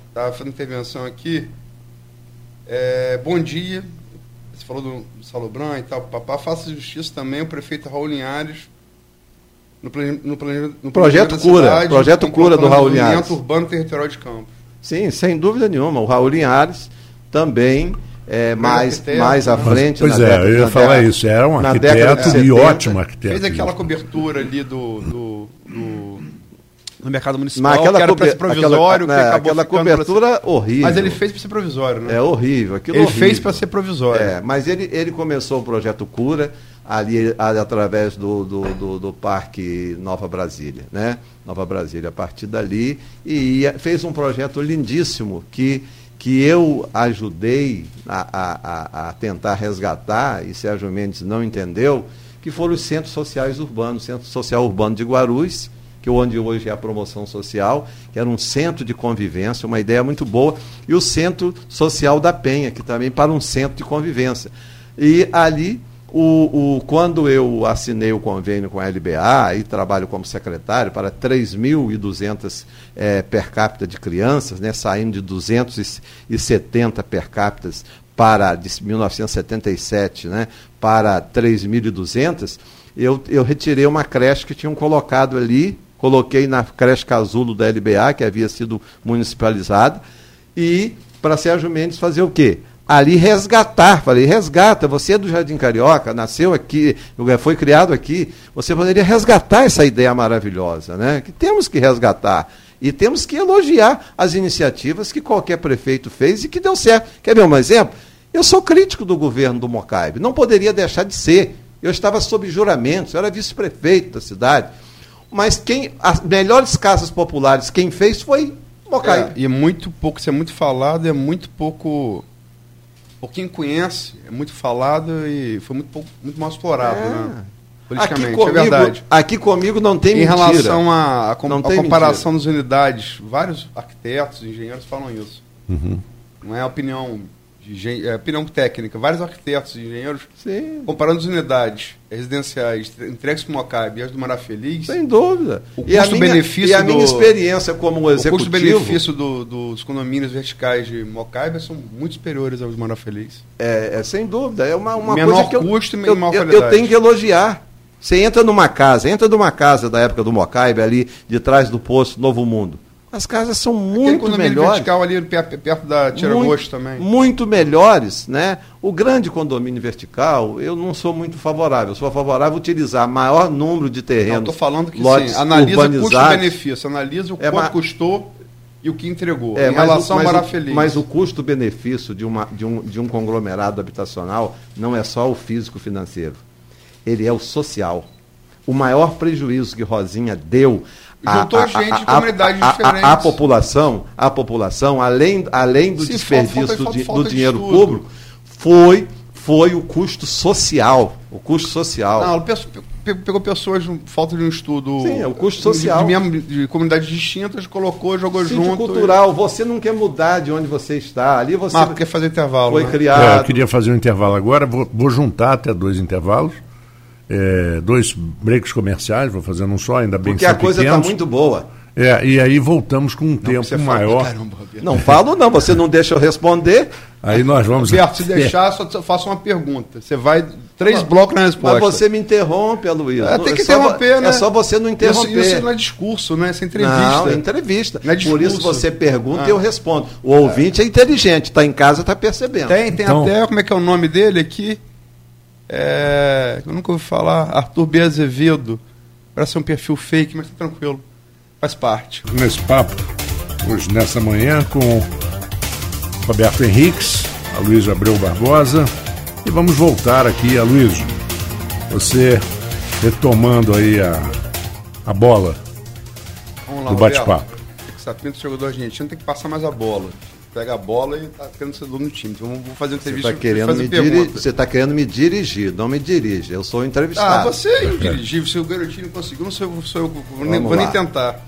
estava fazendo intervenção aqui. É, bom dia. Falou do, Salobran e tal. Papá, faça justiça também o prefeito Raul Linhares. No, plane, no, plane, no Projeto planejamento da Cura, cidade, projeto Cura do Raul Linhares. urbano territorial de Campos. Sim, sem dúvida nenhuma. O Raul Linhares também é, mais, mais à né? frente. Pois na é, década- eu ia falar década- isso. Era um arquiteto e 70, ótimo arquiteto. Fez aquela cobertura ali do, do, do, do mercado municipal, Mas aquela, que era para ser provisório, aquela, que né, acabou aquela pra cobertura horrível. Mas ele fez para ser provisório, né? É horrível. Aquilo ele horrível. fez para ser provisório. É, mas ele, ele começou o projeto Cura ali, ali através do, do, do, do Parque Nova Brasília, né? Nova Brasília, a partir dali, e ia- fez um projeto lindíssimo que, que eu ajudei a, a, a, a tentar resgatar, e Sérgio Mendes não entendeu, que foram os centros sociais urbanos, Centro Social Urbano de Guarulhos, que onde hoje é a promoção social, que era um centro de convivência, uma ideia muito boa, e o Centro Social da Penha, que também para um centro de convivência. E ali, o, o, quando eu assinei o convênio com a LBA e trabalho como secretário para 3.200 eh, per capita de crianças, né, saindo de 270 per capita para de 1977 né, para 3.200, eu, eu retirei uma creche que tinham colocado ali, coloquei na creche Casulo da LBA, que havia sido municipalizada, e para Sérgio Mendes fazer o quê? Ali resgatar, falei, resgata, você é do Jardim Carioca, nasceu aqui, foi criado aqui, você poderia resgatar essa ideia maravilhosa, né? Que temos que resgatar. E temos que elogiar as iniciativas que qualquer prefeito fez e que deu certo. Quer ver um exemplo? Eu sou crítico do governo do Mocaibe, não poderia deixar de ser. Eu estava sob juramento, eu era vice-prefeito da cidade. Mas quem as melhores casas populares, quem fez foi Mocaibe. É, e é muito pouco, isso é muito falado, é muito pouco. Por quem conhece, é muito falado e foi muito, pouco, muito mal explorado, É. né? Aqui Politicamente, comigo, é verdade. aqui comigo não tem Em mentira. relação à com- tem comparação das unidades, vários arquitetos, engenheiros falam isso. Não é opinião, de, é opinião técnica. Vários arquitetos e engenheiros, Sim, comparando as unidades residenciais entregues para o Mocabe e as do Mará Feliz, sem dúvida. O e a minha, custo-benefício e a minha do- experiência como o executivo. custo-benefício do- dos condomínios verticais de Mocaibe são muito superiores aos do Mará Feliz. É, é, sem dúvida, é uma, uma Menor coisa que eu, custo e eu, menor eu, qualidade. eu tenho que elogiar. Você entra numa casa, entra numa casa da época do Mocaibe, ali de trás do posto Novo Mundo. As casas são Aquele muito condomínio melhores. vertical ali perto, perto da Tiragosto também. Muito melhores, né? O grande condomínio vertical, eu não sou muito favorável. Eu sou favorável a utilizar maior número de terrenos. estou falando que lotes sim, analisa custo-benefício, analisa o É, quanto custou e o que entregou. É, em mas o- relação ao mas, Mará o, Feliz. mas o custo-benefício de, uma, de, um, de um conglomerado habitacional não é só o físico-financeiro. Ele é o social. O maior prejuízo que Rosinha deu Juntou gente de comunidades diferentes. A, população, a população, além, além do Sim, desperdício falta- do, falta- di- falta do de dinheiro público, foi, foi o custo social. O custo social. Não, pegou pessoas falta de um estudo. Sim, é o custo de- social. De, mesmo- de comunidades distintas, colocou, jogou Sítio junto. cultural, você não quer mudar de onde você está. Ali você Marco, quer fazer intervalo. foi né? criado. É, eu queria fazer um intervalo agora, vou, vou juntar até dois intervalos, é, dois breaks comerciais, vou fazer um só, ainda bem Porque que a são coisa está muito boa. É, e aí voltamos com um Não, tempo você fala, maior. Caramba. Não falo não, você não deixa eu responder. Aí nós vamos. Roberto, se deixar, só faço uma pergunta. Você vai três blocos na resposta. Mas você me interrompe, Aloysio. É, tem que É só vo- interromper, né? É só você não interromper. Isso, isso não é discurso, né? Isso é entrevista. Não, é entrevista. Não é Por isso você pergunta Ah. e eu respondo. O ouvinte é, inteligente, está em casa, está percebendo. Tem, tem Então- até, como é que é o nome dele aqui? É, eu nunca ouvi falar. Arthur B. Azevedo. Parece um perfil fake, mas tá tranquilo. Faz parte. nesse papo, hoje nessa manhã, com Roberto Henriques, Aloysio Abreu Barbosa. E vamos voltar aqui, Aloysio. Você retomando aí a, a bola Vamos lá, do bate-papo. Saber do jogador argentino tem que passar mais a bola. Pega a bola e tá querendo ser dono do time. Então vou fazer uma Você entrevista está querendo, me diri- você tá querendo me dirigir, não me dirige. Eu sou Ah, entrevistado. você é indirigível. Se o garotinho não conseguiu, não sou, eu- sou eu. Vou, nem, vou nem tentar.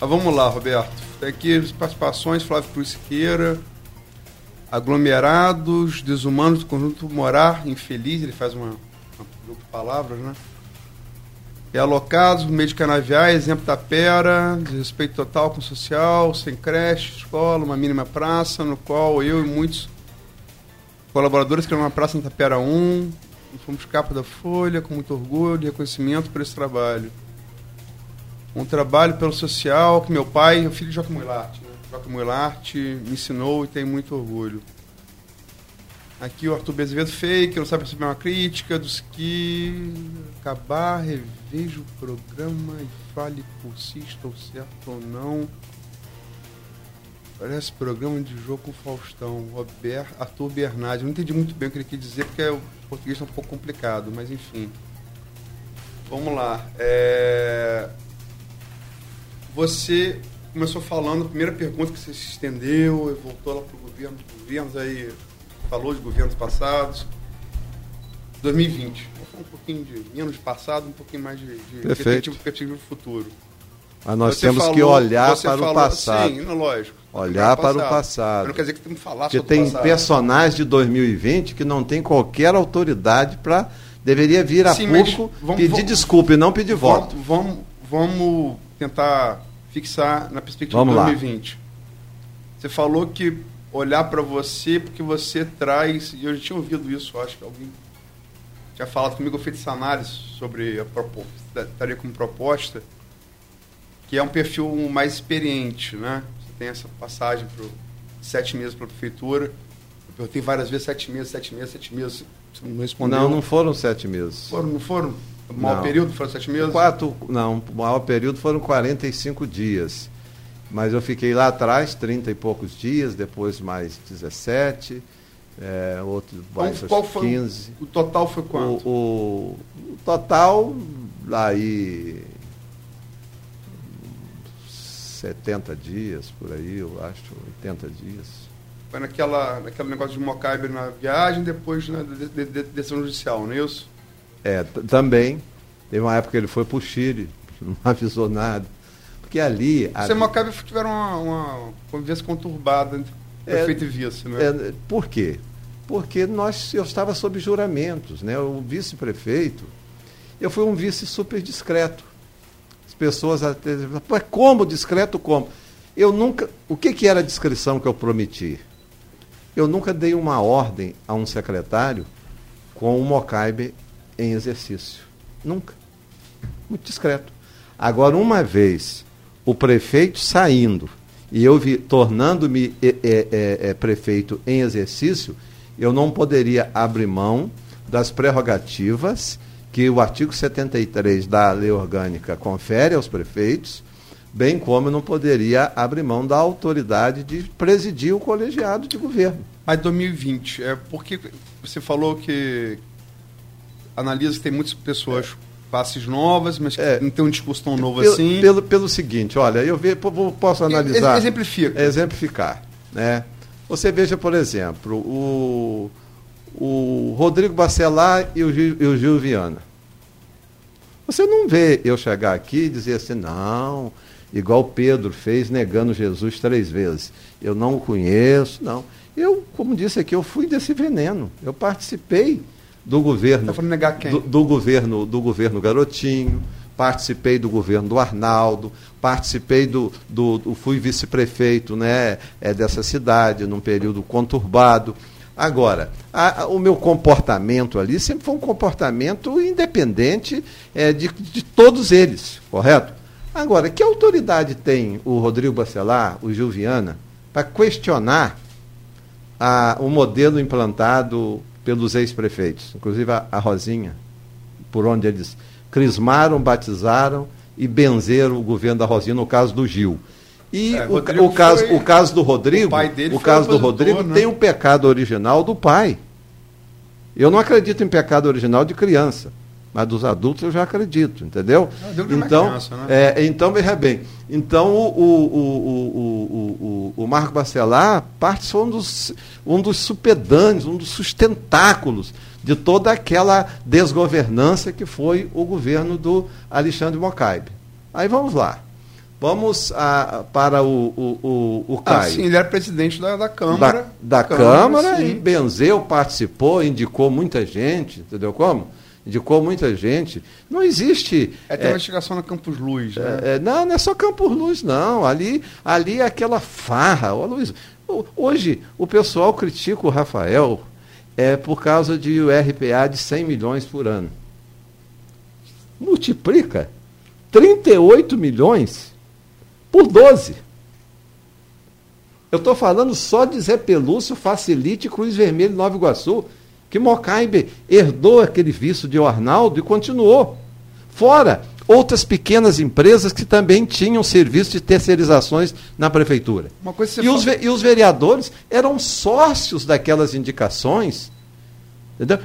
Mas vamos lá, Roberto. Tem aqui as participações, Flávio Cruz Siqueira. Aglomerados, desumanos do conjunto morar, infeliz, ele faz uma, uma palavras, né? E alocados no meio de canaviais, exemplo da pera, desrespeito total com o social, sem creche, escola, uma mínima praça, no qual eu e muitos colaboradores criaram uma praça na Tapera 1, e fomos capa da Folha, com muito orgulho e reconhecimento por esse trabalho. Um trabalho pelo social que meu pai, o filho de Joaquim Muilart, né? Joaquim me ensinou e tenho muito orgulho. Aqui o Arthur Bezevedo fake, não sabe receber uma crítica dos que acabar, reveja o programa e fale por si, estou certo ou não. Parece programa de jogo Faustão. Robert, Arthur Bernardi. Não entendi muito bem o que ele quis dizer, porque o português está um pouco complicado, mas enfim. Vamos lá. É, Você começou falando, a primeira pergunta que você se estendeu e voltou lá para o governo, governos aí, falou de governos passados. 2020. Vou falar um pouquinho de menos passado, um pouquinho mais de, de Perfeito. perspectiva, do futuro. Mas nós Você temos que falou- olhar você para falou- o passado. Sim, lógico. Olhar para o passado. Mas Não quer dizer que temos que falar Porque sobre tem passado. personagens de 2020 que não tem qualquer autoridade para. Deveria vir a Sim, público vamos- pedir vamos- desculpa e não pedir voto. Vamos, vamos, vamos tentar fixar na perspectiva Vamos de lá. 2020. Você falou que olhar para você porque você traz, e eu já tinha ouvido isso, acho que alguém tinha falado comigo, eu fiz essa análise sobre a proposta, estaria como proposta, que é um perfil mais experiente, né? Você tem essa passagem por sete meses para a prefeitura. Eu perguntei várias vezes, sete meses, sete meses, sete meses. Você não respondeu. Não, não foram sete meses. Foram, não foram? O maior Não. período foram sete meses? Quatro, não, o maior período foram 45 dias. Mas eu fiquei lá atrás, 30 e poucos dias, depois mais 17, é, outro Qual, mais qual foi 15. o, o total foi O, quanto? o- o total, aí. 70 dias por aí, eu acho, 80 dias. Foi naquela, naquele negócio de Mocaibe na viagem, depois na de, de, de- decisão judicial, não é isso? É, também. Teve uma época que ele foi para o Chile, não avisou nada. Porque ali. Você e ali- Mocaibe tiveram uma, uma convivência conturbada entre prefeito e vice, né? É, por quê? Porque nós, eu estava sob juramentos, né? O vice-prefeito, eu fui um vice super discreto. As pessoas até "Pô, como discreto como? Eu nunca, o que, que era a discrição que eu prometi? Eu nunca dei uma ordem a um secretário com o Mocaibe em exercício. Nunca. Muito discreto. Agora, uma vez o prefeito saindo e eu vi- tornando-me eh, eh, eh, prefeito em exercício, eu não poderia abrir mão das prerrogativas que o artigo 73 da lei orgânica confere aos prefeitos, bem como eu não poderia abrir mão da autoridade de presidir o colegiado de governo. Mas 2020, é porque você falou que analisa que tem muitas pessoas faces novas, mas que É. não tem um discurso tão novo Pelo, assim. pelo, pelo seguinte, olha, eu ve, po- po- posso analisar. Ex- exemplifica. Exemplificar. Né? Você veja, por exemplo, o, o Rodrigo Bacelar e o, Gil, e o Gil Viana. Você não vê eu chegar aqui e dizer assim, não, igual Pedro fez negando Jesus três vezes. Eu não o conheço, não. Eu, como disse aqui, eu fui desse veneno. Eu participei do governo Tá negar quem? do, do governo do governo Garotinho, participei do governo do Arnaldo, participei do, do, do fui vice-prefeito né, é, dessa cidade num período conturbado. Agora, a, a, o meu comportamento ali sempre foi um comportamento independente é, de, de todos eles, correto? Agora, que autoridade tem o Rodrigo Bacelar, o Gilviana, para questionar a, o modelo implantado pelos ex-prefeitos, inclusive a, a Rosinha, por onde eles crismaram, batizaram e benzeram o governo da Rosinha, no caso do Gil. E é, o, o, caso, o caso do Rodrigo, o, o caso do Rodrigo né? tem o um pecado original do pai. Eu não acredito em pecado original de criança, mas dos adultos eu já acredito, entendeu? Não, então, criança, né? é, então veja bem, então o, o, o, o, Marco Bacelar parte um dos, um dos supedâneos, um dos sustentáculos de toda aquela desgovernança que foi o governo do Alexandre Mocaibe. Aí vamos lá. Vamos a, para o, o, o, o ah, Caio. Ah, sim, ele era presidente da, da Câmara. Da, da Câmara, Câmara e benzeu, participou, indicou muita gente, entendeu como? Indicou muita gente. Não existe. É, tem é, investigação na Campos Luz, né? É, não, não é só Campos Luz, não. Ali, ali é aquela farra. Ô, Luiz, hoje o pessoal critica o Rafael é por causa de o RPA de 100 milhões por ano. Multiplica 38 milhões por 12. Eu estou falando só de Zé Pelúcio, Facilite, Cruz Vermelho Nova Iguaçu, que Mocaibe herdou aquele vício de Arnaldo e continuou. Fora outras pequenas empresas que também tinham serviço de terceirizações na prefeitura. e, os, e os vereadores eram sócios daquelas indicações.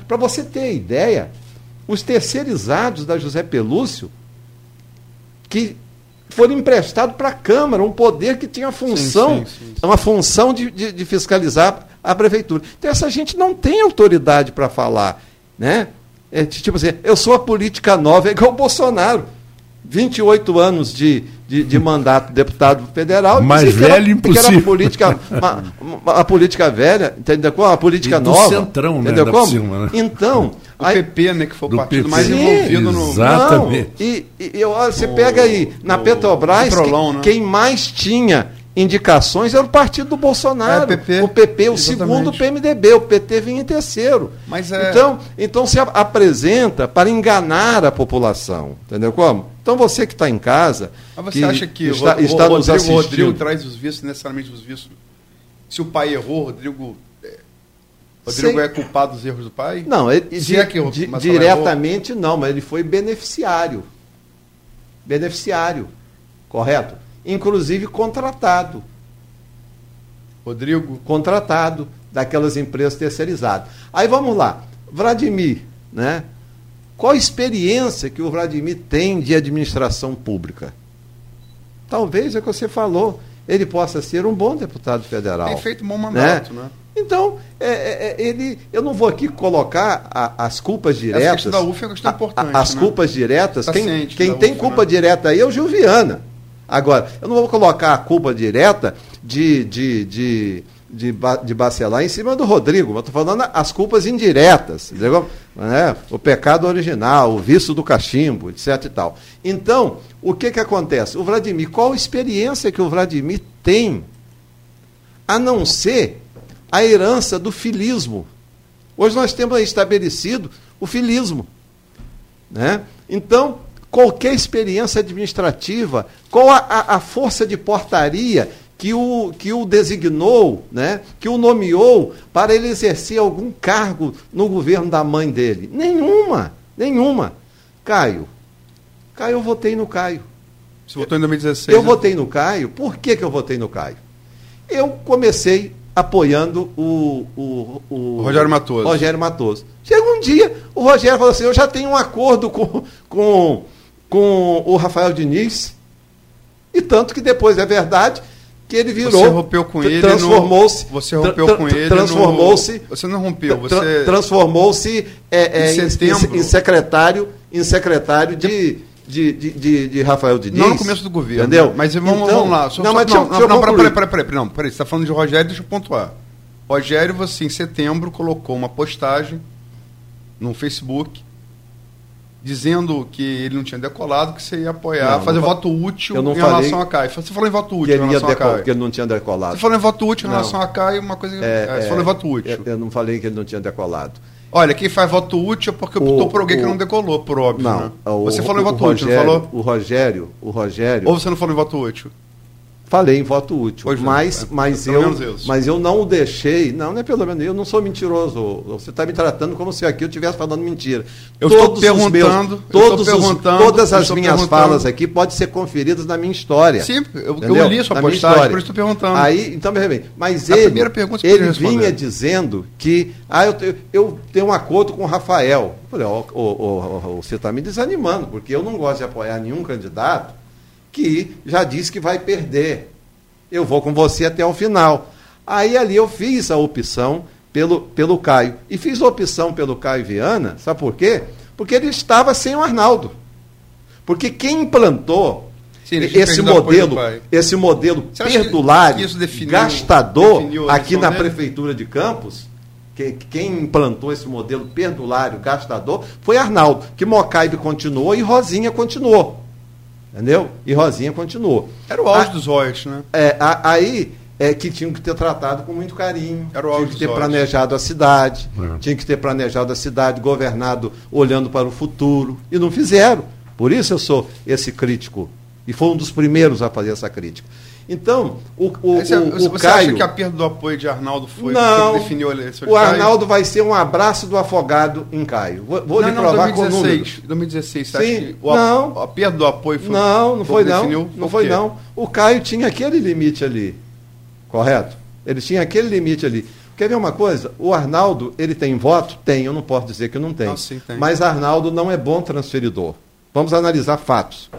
Para você ter ideia, os terceirizados da José Pelúcio, que foram emprestados para a Câmara, um poder que tinha função, sim, sim, sim, uma função de, de, de, fiscalizar a prefeitura. Então essa gente não tem autoridade para falar. Né? É, tipo assim, eu sou a política nova, é igual o Bolsonaro. 28 anos de, de, de mandato deputado federal. Mais velho, impossível. Era política, uma, uma, a política velha, entendeu como? A política e do nova. centrão, né? Entendeu como? Cima, né? Então... O aí, PP, né, que foi o partido PP. mais envolvido no... Exatamente. Não, e, e olha, você o, pega aí, na o, Petrobras, o Prolão, que, né? quem mais tinha indicações era o partido do Bolsonaro. É, PP, o PP, o exatamente. segundo o PMDB, o PT vinha em terceiro. Mas é... Então, então se apresenta para enganar a população. Entendeu como? Então você que está em casa. Mas você que acha que está, o, está o, nos Rodrigo, o Rodrigo traz os vícios, necessariamente os vícios. Se o pai errou, Rodrigo. É, Rodrigo Sei. é culpado dos erros do pai? Não, ele, é que di, diretamente errou? não, mas ele foi beneficiário. Beneficiário. Correto? Inclusive contratado. Rodrigo? Contratado daquelas empresas terceirizadas. Aí vamos lá. Vladimir, né? Qual a experiência que o Vladimir tem de administração pública? Talvez é o que você falou. Ele possa ser um bom deputado federal. Tem feito um bom mandato, né? né? Então, é, é, é ele, eu não vou aqui colocar a, as culpas diretas. Essa da UF é uma questão importante. as né? culpas diretas. Tá quem, quem tem UF, culpa né? direta aí é o Gilviana. Agora, eu não vou colocar a culpa direta de, de, de, de, de Bacelar em cima do Rodrigo, mas estou falando as culpas indiretas? Né? o pecado original, o vício do cachimbo, etc. E tal. Então, o que, que acontece? O Vladimir, qual experiência que o Vladimir tem, a não ser a herança do filismo? Hoje nós temos estabelecido o filismo. Né? Então, qualquer experiência administrativa, qual a, a, a força de portaria que o, que o designou, né, que o nomeou para ele exercer algum cargo no governo da mãe dele? Nenhuma, nenhuma. Caio. Caio, eu votei no Caio. Você votou em 2016? Eu né? votei no Caio. Por que, que eu votei no Caio? Eu comecei apoiando o, o, o Rogério Matoso. Rogério Matoso. Chega um dia, o Rogério falou assim: eu já tenho um acordo com, com com o Rafael Diniz. E tanto que depois é verdade que ele virou. Você rompeu com ele. Transformou-se. Você rompeu tra com ele. Transformou-se. Você não rompeu. Você transformou-se é, é, em, em, em, secretário, em secretário de, de, de, de, de, Rafael Diniz. Não no começo do governo. Entendeu? Mas vamos, então, vamos lá. Só, não, só, mas não, não, não, peraí, peraí, peraí, não, peraí. Você está falando de Rogério, deixa eu pontuar. Rogério, você em setembro colocou uma postagem no Facebook dizendo que ele não tinha decolado, que você ia apoiar, Não, fazer não voto útil em relação a Caio. Você falou em voto Que útil em relação deco- Caio. que ele não tinha decolado. Você falou em voto útil em Não. relação a Caio, uma coisa. É, é, você é, falou em voto útil. Eu, não falei que ele não tinha decolado. Olha, quem faz voto útil é porque O- optou por alguém que o- não decolou, por óbvio. Não. né? o- Você falou em voto útil, não Rogério- falou? O Rogério, o Rogério. Ou você não falou em voto útil? Falei em voto útil, Pois não, mas, é, mas, pelo eu, mas eu não o deixei. Não, não é pelo menos. Eu não sou mentiroso. Você está me tratando como se aqui eu estivesse falando mentira. Eu estou os perguntando, meus- eu todos estou os- todas eu as estou minhas falas aqui podem ser conferidas na minha história. Sim, eu, eu Entendeu? li a sua Na postagem, por isso estou perguntando. Aí, então, veja bem, mas A ele, primeira pergunta que eu ele vinha dizendo que ah, eu, eu tenho um acordo com o Rafael. Eu falei, ô, ô, ô, você está me desanimando, porque eu não gosto de apoiar nenhum candidato que já disse que vai perder. Eu vou com você até o final. Aí ali eu fiz a opção pelo, pelo Caio. E fiz a opção pelo Caio Viana, sabe por quê? Porque ele estava sem o Arnaldo. Porque quem implantou Sim, esse modelo, esse modelo perdulário, definiu- gastador, definiu aqui na dele? prefeitura de Campos, que, quem implantou esse modelo perdulário, gastador, foi Arnaldo, que Mocaibe continuou e Rosinha continuou. Entendeu? E Rosinha continuou. Era o auge A- dos royalties, né? é, a- aí é que tinham que ter tratado com muito carinho. Era o tinha que ter olhos. planejado a cidade. É. Tinha que ter planejado a cidade, governado olhando para o futuro. E não fizeram. Por isso eu sou esse crítico. E foi um dos primeiros a fazer essa crítica. Então, o, o, você, o, o você Caio. acha que a perda do apoio de Arnaldo foi não, que definiu a eleição o? Arnaldo vai ser um abraço do afogado em Caio. Vou, vou não, lhe não, provar com 2016, números. 2016, você Sim, acha que o, não. a perda do apoio foi Não, não foi não. Não foi não. O Caio tinha aquele limite ali. Correto? Ele tinha aquele limite ali. Quer ver uma coisa? O Arnaldo, ele tem voto? Tem, eu não posso dizer que não tem. Ah, sim, tem. Mas Arnaldo não é bom transferidor. Vamos analisar fatos.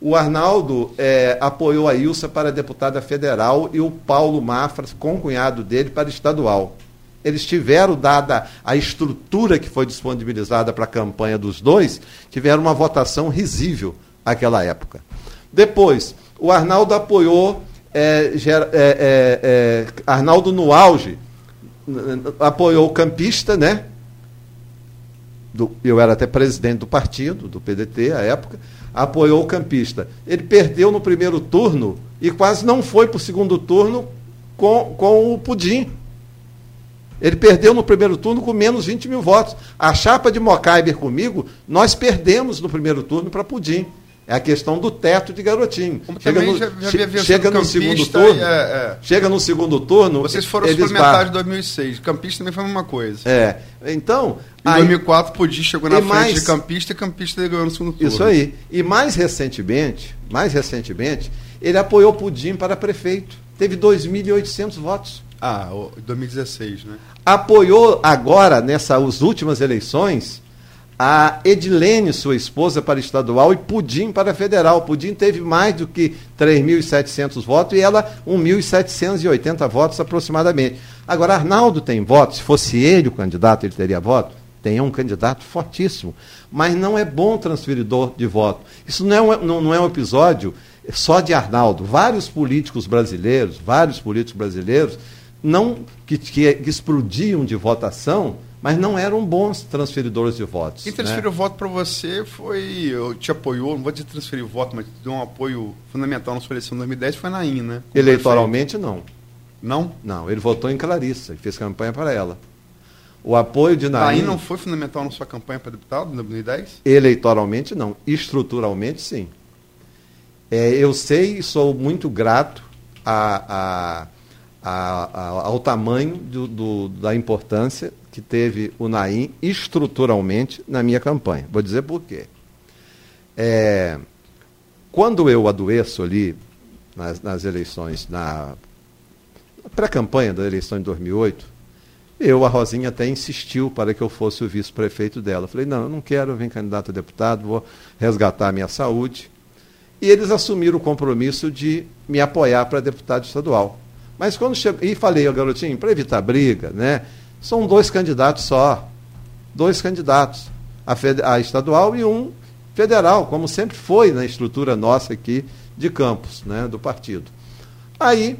O Arnaldo eh, apoiou a Ilsa para deputada federal e o Paulo Mafra, com o cunhado dele, para estadual. Eles tiveram, dada a estrutura que foi disponibilizada para a campanha dos dois, tiveram uma votação risível naquela época. Depois, o Arnaldo apoiou, Ger- eh, eh, eh, Arnaldo no auge, apoiou o campista, né? Do- eu era até presidente do partido, do PDT à época, apoiou o campista. Ele perdeu no primeiro turno e quase não foi para o segundo turno com, com o Pudim. Ele perdeu no primeiro turno com menos 20 mil votos. A chapa de Mocaiber comigo, nós perdemos no primeiro turno para Pudim. É a questão do teto de garotinho. Como também já- já vencido chega no segundo turno. é, é. Chega no segundo turno. Vocês foram suplementares de 2006. Campista também foi a mesma coisa. É. Então. Em aí- 2004, Pudim chegou na frente mais- de Campista e Campista ganhou no segundo turno. Isso aí. E mais recentemente, mais recentemente, ele apoiou Pudim para prefeito. Teve 2.800 votos. Ah, o- 2016, né? Apoiou agora, nessas últimas eleições, a Edilene, sua esposa, para estadual e Pudim para federal. Pudim teve mais do que 3.700 votos e ela 1.780 votos aproximadamente. Agora, Arnaldo tem votos. Se fosse ele o candidato, ele teria voto? Tem é um candidato fortíssimo, mas não é bom transferidor de voto. Isso não é um, não, não é um episódio só de Arnaldo. Vários políticos brasileiros, vários políticos brasileiros, não que, que, que explodiam de votação, mas não eram bons transferidores de votos. Quem né? transferiu o voto para você foi. eu Te apoiou, não vou dizer transferir o voto, mas te deu um apoio fundamental na sua eleição em 2010 foi na IN, né? Eleitoralmente, não. prefeito. Não? Não, ele votou em Clarissa e fez campanha para ela. O apoio de Naim, IN não foi fundamental na sua campanha para deputado em 2010? eleitoralmente, não. Estruturalmente, sim. É, eu sei e sou muito grato a, a- a- ao tamanho do- do- da importância que teve o Naim estruturalmente na minha campanha. Vou dizer por quê. É, quando eu adoeço ali nas, nas eleições, na pré-campanha da eleição de 2008, eu, a Rosinha, até insistiu para que eu fosse o vice-prefeito dela. Falei, não, eu não quero, venho candidato a deputado, vou resgatar a minha saúde. E eles assumiram o compromisso de me apoiar para deputado estadual. Mas quando chegou. E falei, ó, garotinho, para evitar briga, né? São dois candidatos só. Dois candidatos. A, fed- a estadual e um federal, como sempre foi na estrutura nossa aqui de Campos, né? Do partido. Aí,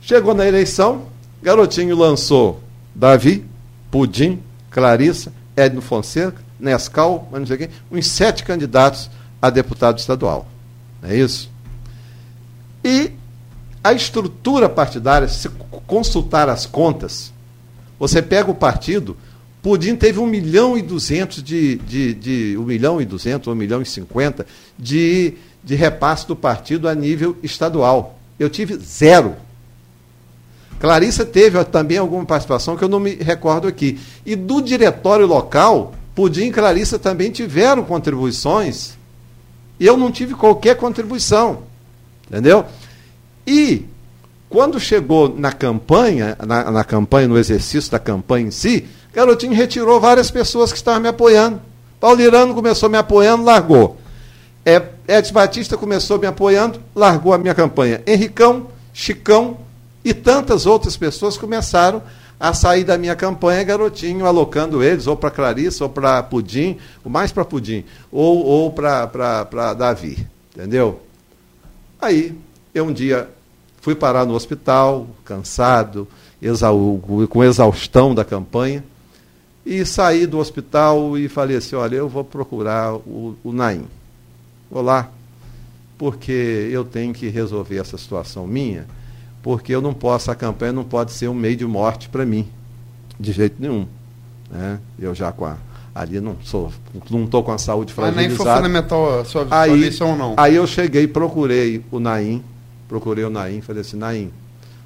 chegou na eleição, garotinho lançou Davi, Pudim, Clarissa, Edno Fonseca, Nescau, mas não sei quem, uns sete candidatos a deputado estadual. Não é isso? E a estrutura partidária, se consultar as contas, você pega o partido, Pudim teve 1 milhão e 200 de, de, de 1 milhão e 200, 1 milhão e 50 de, de repasse do partido a nível estadual. Eu tive zero. Clarissa teve também alguma participação que eu não me recordo aqui. E do diretório local, Pudim e Clarissa também tiveram contribuições e eu não tive qualquer contribuição. Entendeu? E quando chegou na campanha, na, na campanha, no exercício da campanha em si, Garotinho retirou várias pessoas que estavam me apoiando. Paulirano começou me apoiando, largou. É, Edson Batista começou me apoiando, largou a minha campanha. Henricão, Chicão e tantas outras pessoas começaram a sair da minha campanha, garotinho, alocando eles, ou para Clarissa, ou para Pudim, ou mais para Pudim, ou, ou para Davi. Entendeu? Aí, eu um dia fui parar no hospital, cansado, com exaustão da campanha, e saí do hospital e falei assim, olha, eu vou procurar o, o Naim. Vou lá, porque eu tenho que resolver essa situação minha porque eu não posso, a campanha não pode ser um meio de morte para mim, de jeito nenhum. Né? Eu já com a, ali não sou, não estou com a saúde fragilizada. Mas nem foi fundamental a sua, aí, sua eleição ou não? Aí eu cheguei, procurei o Naim, procurei o Naim, falei assim, Naim,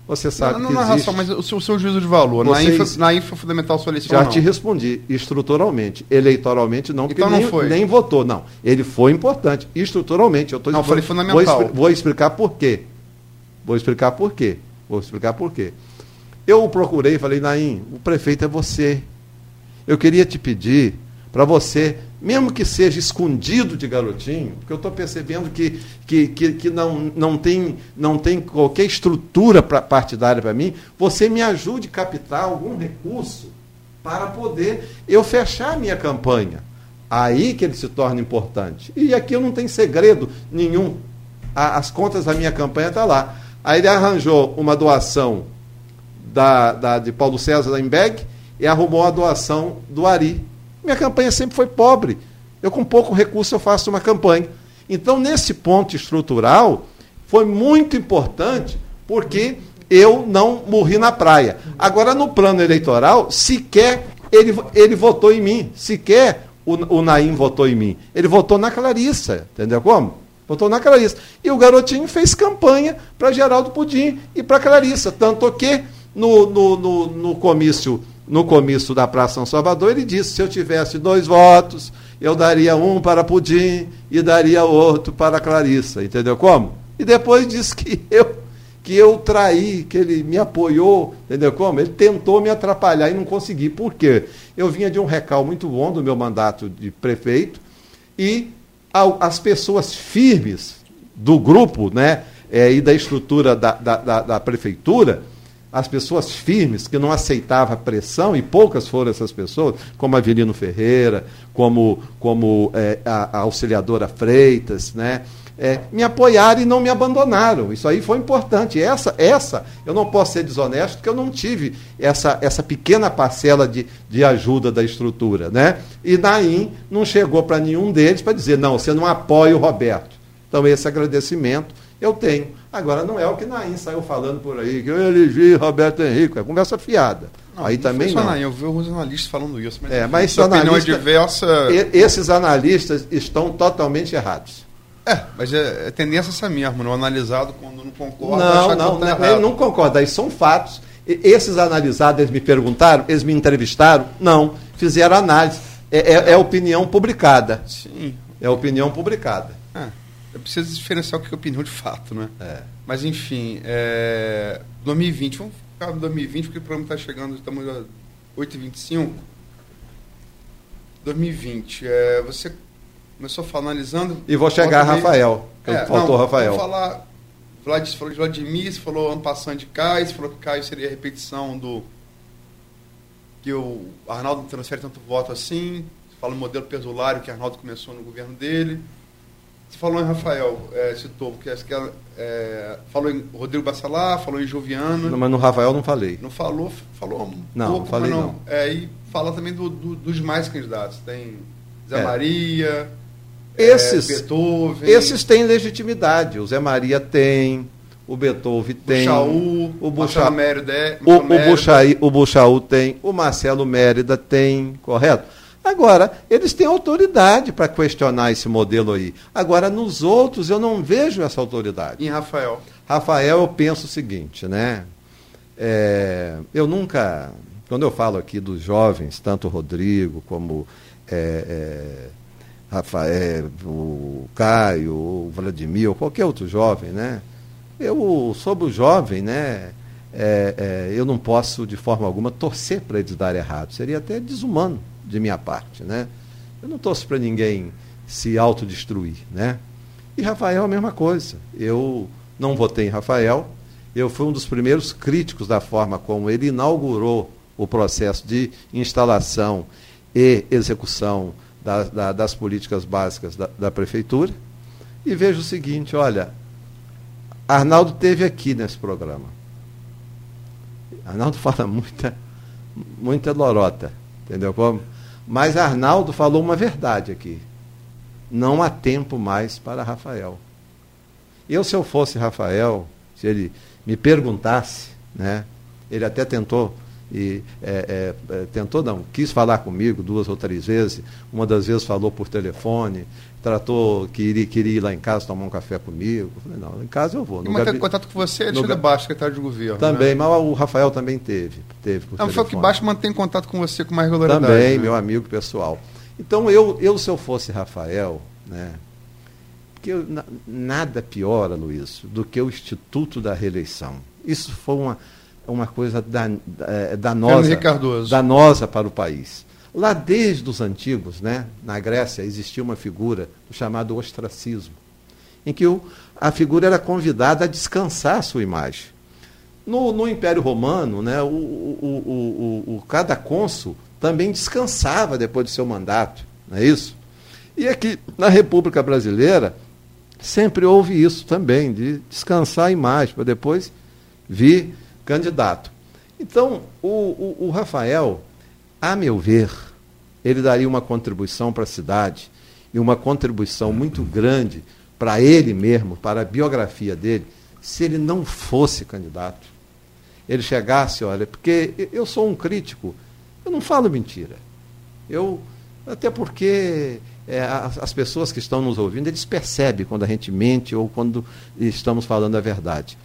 você sabe não, não, que não, existe... mas o seu, o seu, juízo de valor, Vocês... Naim, foi, Naim foi fundamental a sua eleição Já te respondi, estruturalmente, eleitoralmente não, porque então não nem, foi. nem votou, não. Ele foi importante, estruturalmente. Eu tô não, falei fundamental. Vou, vou explicar por quê. Vou explicar por quê. Vou explicar por quê. Eu o procurei e falei, Naim, o prefeito é você. Eu queria te pedir para você, mesmo que seja escondido de garotinho, porque eu estou percebendo que, que, que, que, não, não, tem, não tem qualquer estrutura pra, partidária para mim, você me ajude a captar algum recurso para poder eu fechar a minha campanha. Aí que ele se torna importante. E aqui eu não tenho segredo nenhum. as contas da minha campanha estão tá lá. Aí ele arranjou uma doação da, da, de Paulo César da Embeg e arrumou a doação do Ari. Minha campanha sempre foi pobre. Eu, com pouco recurso, eu faço uma campanha. Então, nesse ponto estrutural, foi muito importante porque eu não morri na praia. Agora, no plano eleitoral, sequer ele, ele votou em mim, sequer o, o Naim votou em mim. Ele votou na Clarissa, entendeu como? Botou na Clarissa. E o garotinho fez campanha para Geraldo Pudim e para Clarissa. Tanto que no, no, no, no, comício, no comício da Praça São Salvador, ele disse: se eu tivesse dois votos, eu daria um para Pudim e daria outro para Clarissa. Entendeu como? E depois disse que eu que eu traí, que ele me apoiou, entendeu como? Ele tentou me atrapalhar e não consegui. Por quê? Eu vinha de um recal muito bom do meu mandato de prefeito e as pessoas firmes do grupo né, é, e da estrutura da, da, da, da, prefeitura, as pessoas firmes que não aceitavam a pressão, e poucas foram essas pessoas, como Avelino Ferreira, como, como é, a, a auxiliadora Freitas, né? É, me apoiaram e não me abandonaram. Isso aí foi importante. Essa, essa, eu não posso ser desonesto, porque eu não tive essa, essa pequena parcela de, de ajuda da estrutura. Né? E Naim não chegou para nenhum deles para dizer, não, você não apoia o Roberto. Então, esse agradecimento eu tenho. Agora, não é o que Naim saiu falando por aí, que eu elegi Roberto Henrique, é conversa fiada. Não, aí não também não. Naim, eu vi os analistas falando isso, mas, é, mas opinião diversa. Esses analistas estão totalmente errados. É, mas é, é tendência essa mesmo, não analisado quando não concorda. Não, não, tá não, não concorda, aí são fatos. E, esses analisados, eles me perguntaram, eles me entrevistaram? Não, fizeram análise. É, é, é opinião publicada. Sim. É opinião publicada. É, eu preciso diferenciar o que é opinião de fato, né? É. Mas enfim, é, 2020, vamos ficar no 2020, porque o programa está chegando, estamos a 8h25. 2020, é, você começou a falar analisando. E vou chegar a Rafael. É, faltou não, Rafael. Vamos falar. Vlad, falou de Vladimir, falou ano passado de Caio, falou que Caio seria a repetição do. que o Arnaldo não transfere tanto voto assim. Você fala o modelo pesulário que Arnaldo começou no governo dele. Você falou em Rafael, é, citou, porque acho que é, falou em Rodrigo Bacelar, falou em Joviano. Não, mas no Rafael não falei. Não falou, falou um não, pouco, falei não. não. É, e fala também do, do, dos mais candidatos. Tem Zé É. Maria, Esses, é, Beethoven, esses têm legitimidade. O Zé Maria tem, o Beethoven tem. Buxaú, o Buxa- Mérida, O, o, Buxaí, o Buxaú tem, o Marcelo Mérida tem, correto? Agora, eles têm autoridade para questionar esse modelo aí. Agora, nos outros, eu não vejo essa autoridade. em Rafael. Rafael, eu penso o seguinte, né? É, eu nunca, quando eu falo aqui dos jovens, tanto o Rodrigo como é, é, Rafael, o Caio, o Vladimir, ou qualquer outro jovem, né? Eu, sobre o jovem, né? é, é, eu não posso, de forma alguma, torcer para eles darem errado. Seria até desumano de minha parte, né? Eu não torço para ninguém se autodestruir, né? E Rafael a mesma coisa. Eu não votei em Rafael. Eu fui um dos primeiros críticos da forma como ele inaugurou o processo de instalação e execução da- da- das políticas básicas da, da prefeitura. E vejo o seguinte, olha, Arnaldo teve aqui nesse programa. Arnaldo fala muita, muita lorota, entendeu como? Mas Arnaldo falou uma verdade aqui. Não há tempo mais para Rafael. Eu, se eu fosse Rafael, se ele me perguntasse, né, ele até tentou, e, é, é, é, tentou não, quis falar comigo duas ou três vezes, uma das vezes falou por telefone, tratou que iria, queria ir lá em casa tomar um café comigo. Falei, não, em casa eu vou. E gabi- contato com você, Alexandre Baixo, secretário de governo. Também, Né? mas o Rafael também teve. teve por Não, foi que telefone. Baixo mantém contato com você com mais regularidade. Também, né? meu amigo pessoal. Então, eu, eu se eu fosse Rafael, né? Porque eu- na- nada piora, Luiz, do que o Instituto da Reeleição. Isso foi uma, uma coisa dan, eh, danosa, Henrique Cardoso. danosa para o país. Lá desde os antigos, né, na Grécia, existia uma figura chamada ostracismo, em que o, a figura era convidada a descansar a sua imagem. No, no Império Romano, né, o, o, o, o, o- cada cônsul também descansava depois do seu mandato, não é isso? E aqui na República Brasileira sempre houve isso também, de descansar a imagem para depois vir candidato. Então, o, o, o Rafael, a meu ver, ele daria uma contribuição para a cidade e uma contribuição muito grande para ele mesmo, para a biografia dele, se ele não fosse candidato. Ele chegasse, olha, porque eu sou um crítico, eu não falo mentira. Eu, até porque é, as, as pessoas que estão nos ouvindo, eles percebem quando a gente mente ou quando estamos falando a verdade.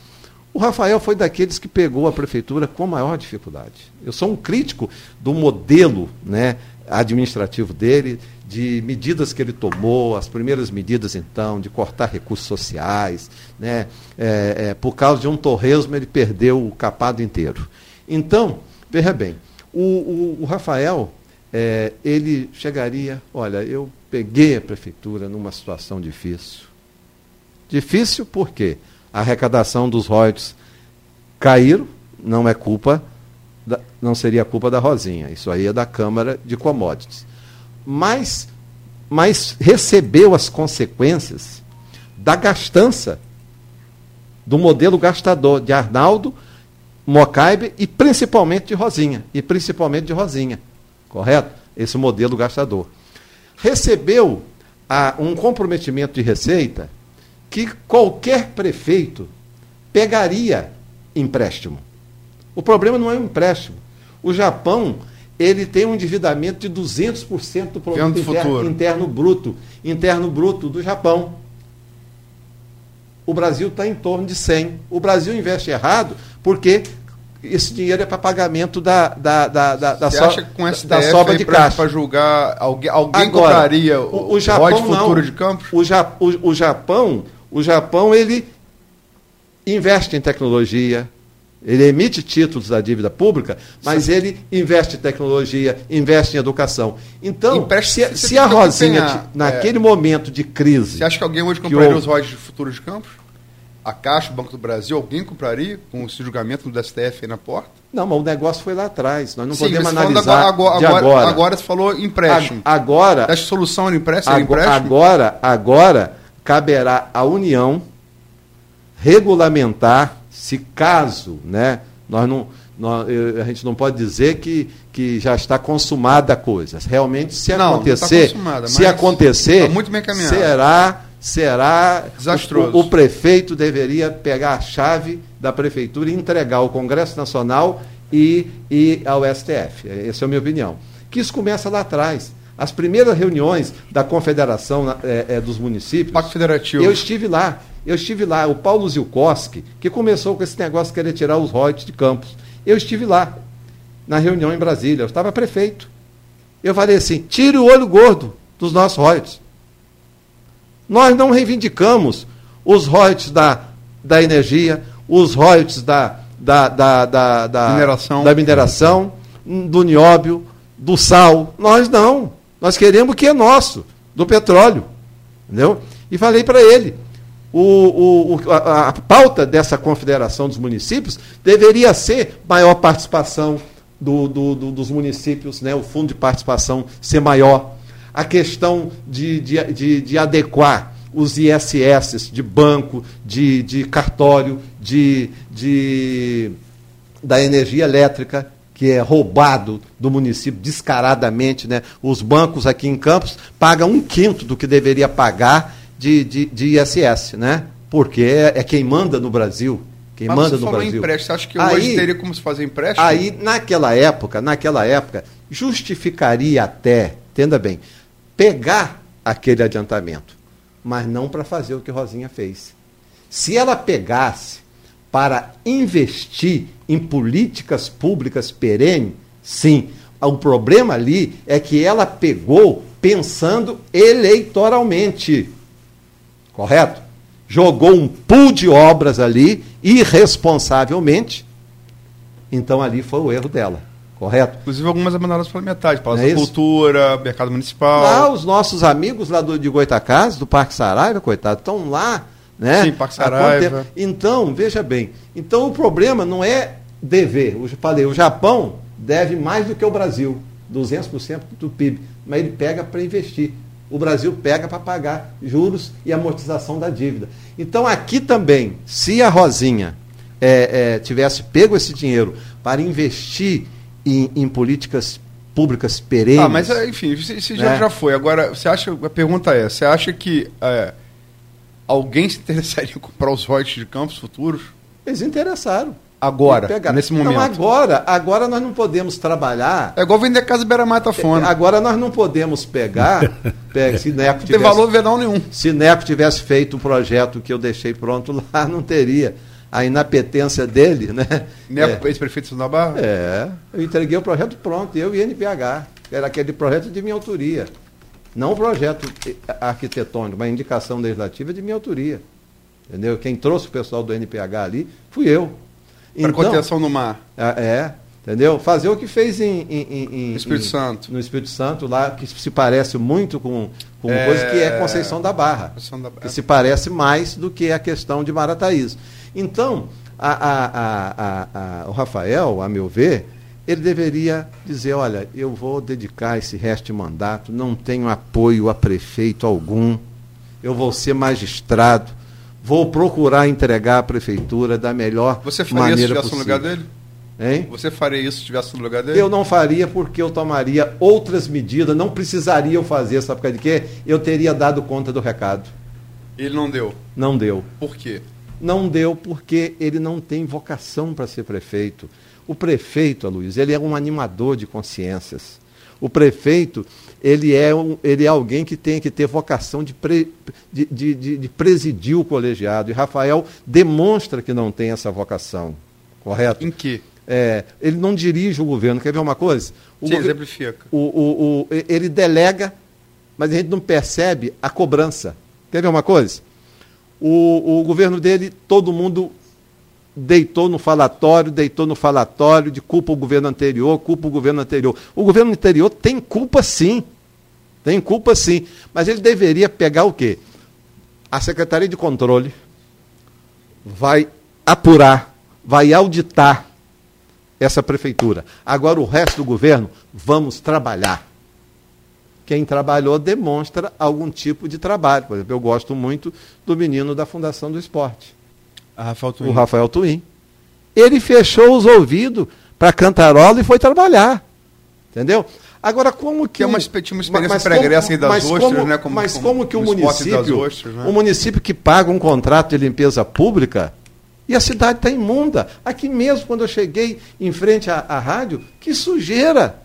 O Rafael foi daqueles que pegou a prefeitura com maior dificuldade. Eu sou um crítico do modelo né, administrativo dele, de medidas que ele tomou, as primeiras medidas, então, de cortar recursos sociais. Né, é, é, por causa de um torresmo, ele perdeu o capado inteiro. Então, veja bem, o, o, o Rafael, é, ele chegaria, olha, eu peguei a prefeitura numa situação difícil. Difícil por quê? A arrecadação dos royalties caíram, não é culpa, da, não seria culpa da Rosinha, isso aí é da Câmara de Commodities. Mas, mas recebeu as consequências da gastança do modelo gastador de Arnaldo, Mocaibe e principalmente de Rosinha, e principalmente de Rosinha, correto? Esse modelo gastador. Recebeu ah, um comprometimento de receita que qualquer prefeito pegaria empréstimo. O problema não é o empréstimo. O Japão, ele tem um endividamento de 200% do produto interno, interno bruto, interno bruto do Japão. O Brasil está em torno de 100. O Brasil investe errado porque esse dinheiro é para pagamento da, da, da, da, da, so- acha que com esse da sobra de caixa. para julgar alguém, alguém Agora, compraria o, o, Japão futuro não. de Campos? O, Ja- o- o Japão, o Japão ele investe em tecnologia, ele emite títulos da dívida pública, mas ele investe em tecnologia, investe em educação. Então, se, se a Rosinha, ti- naquele momento de crise, Você acha que alguém hoje compraria houve- os royalties futuros de Campos? A Caixa, o Banco do Brasil, alguém compraria com esse julgamento do STF aí na porta? não, mas o negócio foi lá atrás. Nós não Sim, podemos analisar agora, de agora, agora. agora você falou empréstimo. A- agora, Essa solução era empréstimo? Era empréstimo? Agora, agora caberá à União regulamentar se caso, né, nós não a gente não pode dizer que, que já está consumada a coisa. Realmente, se não, acontecer, não se acontecer, tá será será desastroso. O, o, prefeito deveria pegar a chave da prefeitura e entregar ao Congresso Nacional e, e ao STF. Essa é a minha opinião. Que isso começa lá atrás. As primeiras reuniões da Confederação é, é, dos Municípios. Pacto Federativo. Eu estive lá. Eu estive lá. O Paulo Zilkowski, que começou com esse negócio de querer tirar os royalties de campos. Eu estive lá, na reunião em Brasília. Eu estava prefeito. Eu falei assim: tire o olho gordo dos nossos royalties. Nós não reivindicamos os royalties da, da energia, os royalties da, da, da, da, da, mineração. da mineração, do nióbio, do sal. Nós não. Nós queremos o que é nosso, do petróleo. Entendeu? E falei para ele. O, o, a, a pauta dessa confederação dos municípios deveria ser maior participação do, do, do, dos municípios, né? o fundo de participação ser maior a questão de, de, de, de adequar os ISS de banco, de, de cartório, de, de, da energia elétrica, que é roubado do município descaradamente. Né? Os bancos aqui em Campos pagam um quinto do que deveria pagar de, de, de ISS, né? porque é, é quem manda no Brasil. Quem Mas manda você no falou Brasil. empréstimo, acha que aí, hoje teria como se fazer empréstimo? Aí, naquela época, naquela época, justificaria até, entenda bem, pegar aquele adiantamento, mas não para fazer o que Rosinha fez. Se ela pegasse para investir em políticas públicas perenes, sim. O problema ali é que ela pegou pensando eleitoralmente. Correto? Jogou um pool de obras ali, irresponsavelmente. Então ali foi o erro dela. Correto? Inclusive algumas abandonadas pela metade, Palácio é da Cultura, Mercado Municipal. Lá os nossos amigos lá do, de Goitacazes, do Parque Saraiva, coitado, estão lá, né? Sim, Saraiva. Então, veja bem, então o problema não é dever. Eu falei, o Japão deve mais do que o Brasil, 200% do PIB, mas ele pega para investir. O Brasil pega para pagar juros e amortização da dívida. Então aqui também, se a Rosinha é, é, tivesse pego esse dinheiro para investir em, em políticas públicas perenes. Ah, mas enfim, isso já, né? já foi. Agora, você acha, a pergunta é, você acha que é, alguém se interessaria em comprar os royalties de campos futuros? Eles interessaram. Agora, nesse momento. Não, agora, agora nós não podemos trabalhar. É igual vender casa beira-mata fone. É, agora nós não podemos pegar. pega, se Neco não tem valor venal nenhum. Se Neco tivesse feito um projeto que eu deixei pronto lá, não teria a inapetência dele, né? Neco, é. ex-prefeito da Barra? É. Eu entreguei o projeto pronto, eu e NPH. Era aquele projeto de minha autoria. Não o projeto arquitetônico, mas indicação legislativa de minha autoria. Entendeu? Quem trouxe o pessoal do NPH ali fui eu. Para então, contenção no mar. É, é, entendeu? Fazer o que fez em, em, em Espírito em, Santo. No Espírito Santo, lá, que se parece muito com, com é... coisa que é Conceição da Barra. Conceição da... Que se parece mais do que a questão de Marataízes. Então, a, a, a, o Rafael, a meu ver, ele deveria dizer, olha, eu vou dedicar esse resto de mandato, não tenho apoio a prefeito algum, eu vou ser magistrado, vou procurar entregar à prefeitura da melhor Você faria maneira isso se estivesse no lugar dele? Hein? Você faria isso se estivesse no lugar dele? Eu não faria porque eu tomaria outras medidas, não precisaria eu fazer, sabe por causa de quê? Eu teria dado conta do recado. Ele não deu? Não deu. Por quê? Não deu porque ele não tem vocação para ser prefeito. O prefeito, Luiz, ele é um animador de consciências. O prefeito, ele é, um, ele é alguém que tem que ter vocação de, pre, de, de, de, presidir o colegiado. E Rafael demonstra que não tem essa vocação. Correto? Em que? É, ele não dirige o governo. Quer ver uma coisa? O Sim, exemplifica. O, o, o, ele delega, mas a gente não percebe a cobrança. Quer ver uma coisa? O, o governo dele, todo mundo deitou no falatório, deitou no falatório de culpa o governo anterior, culpa o governo anterior. O governo anterior tem culpa sim. Tem culpa sim. Mas ele deveria pegar o quê? A Secretaria de Controle vai apurar, vai auditar essa prefeitura. Agora o resto do governo, vamos trabalhar quem trabalhou demonstra algum tipo de trabalho. Por exemplo, eu gosto muito do menino da Fundação do Esporte. Rafael o Rafael Twin. Ele fechou os ouvidos para cantarola e foi trabalhar. Entendeu? Agora, como que. Que é uma, tinha uma experiência mas pregressa aí das mas ostras, como- né? Como, mas como- como que o município. ostras, né? O município que paga um contrato de limpeza pública e a cidade está imunda. Aqui mesmo, quando eu cheguei em frente à, à rádio, que sujeira!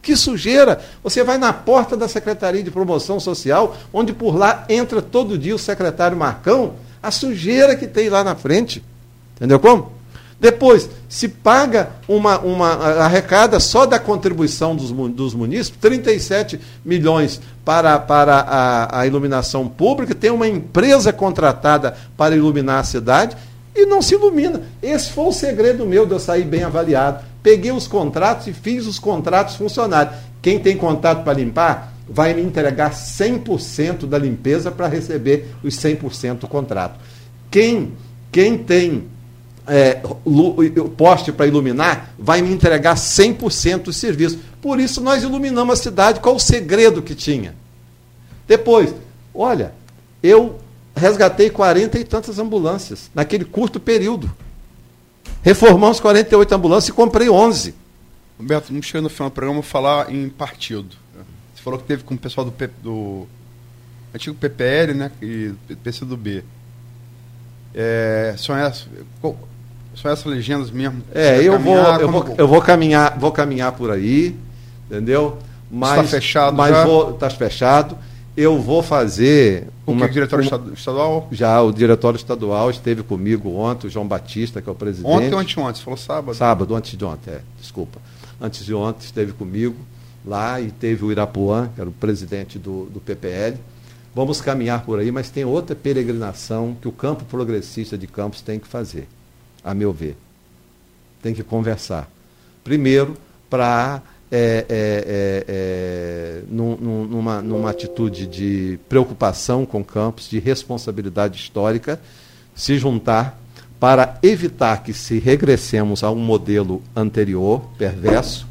Que sujeira! Você vai na porta da Secretaria de Promoção Social, onde por lá entra todo dia o secretário Marcão, a sujeira que tem lá na frente. Entendeu como? Depois, se paga uma, uma arrecada só da contribuição dos, dos munícipes, 37 milhões para, para a, a iluminação pública, tem uma empresa contratada para iluminar a cidade e não se ilumina. Esse foi o segredo meu de eu sair bem avaliado. Peguei os contratos e fiz os contratos funcionarem. Quem tem contato para limpar vai me entregar 100% da limpeza para receber os 100% do contrato. Quem, quem tem é, poste para iluminar, vai me entregar 100% do serviço. Por isso nós iluminamos a cidade. Qual o segredo que tinha? Depois, olha, eu resgatei 40 e tantas ambulâncias naquele curto período. Reformamos 48 ambulâncias e comprei 11. Humberto, vamos chegando no final do programa, falar em partido. Você falou que teve com o pessoal do, P- do antigo PPL, né? E PCdoB. É, são, essas, são essas legendas mesmo? É, eu vou, caminhar? eu Como- vou, eu vou caminhar, vou caminhar por aí, entendeu? Mas, Está fechado mas já? vou, tá fechado. Eu vou fazer Com uma, que diretório uma- estadu- estadual? Já o diretório estadual esteve comigo ontem, o João Batista, que é o presidente. Ontem ou anteontem? Você falou sábado? Sábado, antes de ontem, é, desculpa. Antes de ontem esteve comigo lá e teve o Irapuã, que era o presidente do, do PPL. Vamos caminhar por aí, mas tem outra peregrinação que o campo progressista de Campos tem que fazer, a meu ver. Tem que conversar. Primeiro, para, é, é, é, é, num- num- numa, numa atitude de preocupação com Campos, de responsabilidade histórica, se juntar para evitar que se regressemos a um modelo anterior, perverso,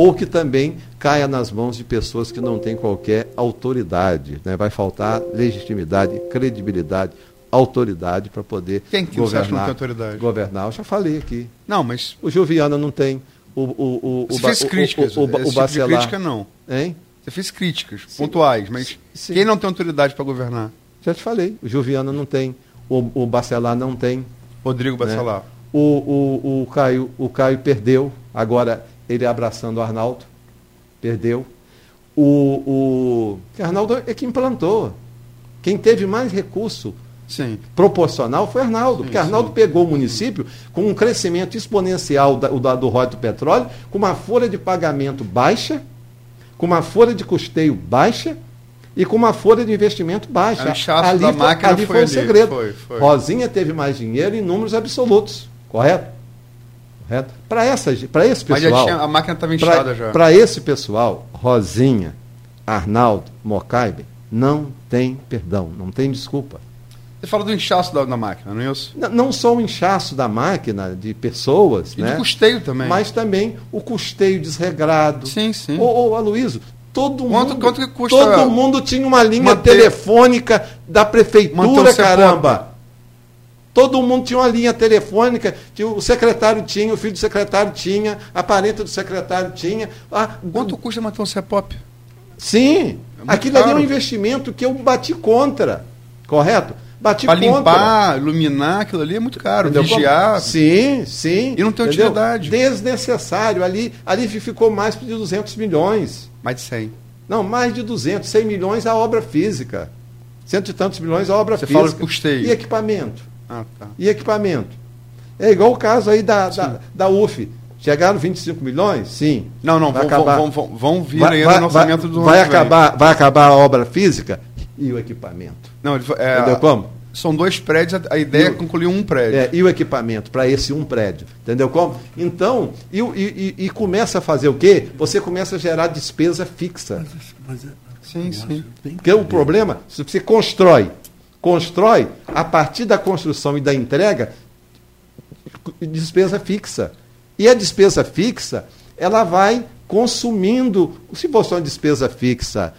ou que também caia nas mãos de pessoas que não têm qualquer autoridade. né? Vai faltar legitimidade, credibilidade, autoridade para poder Quem que você acha que não governar. tem autoridade? Governar, eu já falei aqui. Não, mas O Gilviana não tem. O, o, o, o, você fez o- críticas. O, o, o, Esse tipo de crítica não. Hein? Você fez críticas pontuais, mas Sim. quem não tem autoridade para governar? Já te falei. O Gilviana não tem. O, o Bacelar não tem. Rodrigo Né? Bacelar. O, o, o, Caio, o Caio perdeu, agora ele abraçando o Arnaldo, perdeu. O, o Arnaldo é que implantou. Quem teve mais recurso Sim. proporcional foi Arnaldo, porque Arnaldo pegou o município com um crescimento exponencial da, da- do do petróleo, com uma folha de pagamento baixa, com uma folha de custeio baixa e com uma folha de investimento baixa. Inchaço da máquina ali foi foi o ali, segredo. foi, foi. Rosinha teve mais dinheiro em números absolutos, correto? Correto? Para essa, para esse pessoal, tinha, a máquina estava inchada já. para esse pessoal, Rosinha, Arnaldo, Mocaibe, não tem perdão, não tem desculpa. Você fala do inchaço da, da máquina, não é isso? N- Não só o inchaço da máquina, de pessoas, E né? do custeio também. mas também o custeio desregrado. Sim, sim. Ô, ô Aloysio, todo Quanto- mundo. quanto que custa todo mundo tinha uma linha manter- telefônica da prefeitura, caramba. Todo mundo tinha uma linha telefônica, que o secretário tinha, o filho do secretário tinha, a parente do secretário tinha. Ah, Quanto custa manter um CEPOP? Sim, É aquilo ali é um caro. investimento que eu bati contra, correto? Bati Para contra. limpar, iluminar, aquilo ali é muito caro. Entendeu? Vigiar. Sim, sim. E não tem entendeu? utilidade. Desnecessário. Ali, ali ficou mais de 200 milhões. Mais de 100. Não, mais de 200, 100 milhões a obra física. Cento e tantos milhões a obra Você física. fala de custeio. E equipamento. Ah, tá. E equipamento. É igual o caso aí da, da, da UF. Chegaram 25 milhões? Sim. Não, não, Vai vão, acabar. vão, vão, vão vir Vai, aí vai- no orçamento do vai acabar, vai acabar a obra física e o equipamento. Não, ele, é, Entendeu como? São dois prédios, a- ideia é E o- concluir um prédio. É, e o equipamento para esse um prédio. Entendeu como? Então, e, e- e- e começa a fazer o quê? Você começa a gerar despesa fixa. Sim, sim. Porque o problema, se você constrói, constrói, a partir da construção e da entrega, despesa fixa. E a despesa fixa, ela vai consumindo, se fosse uma despesa fixa,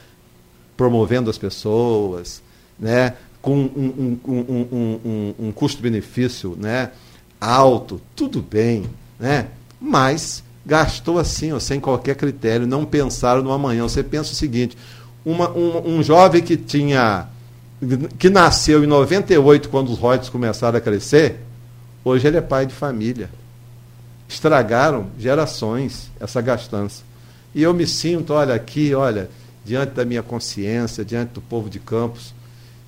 promovendo as pessoas, né, com um, um, um, um, custo-benefício né, alto, tudo bem. Né? Mas gastou assim, ó, sem qualquer critério, não pensaram no amanhã. Você pensa o seguinte: uma, um, um jovem que tinha. Que nasceu em 98, quando os royalties começaram a crescer, hoje ele é pai de família. Estragaram gerações essa gastança. E eu me sinto, olha, aqui, olha, diante da minha consciência, diante do povo de Campos,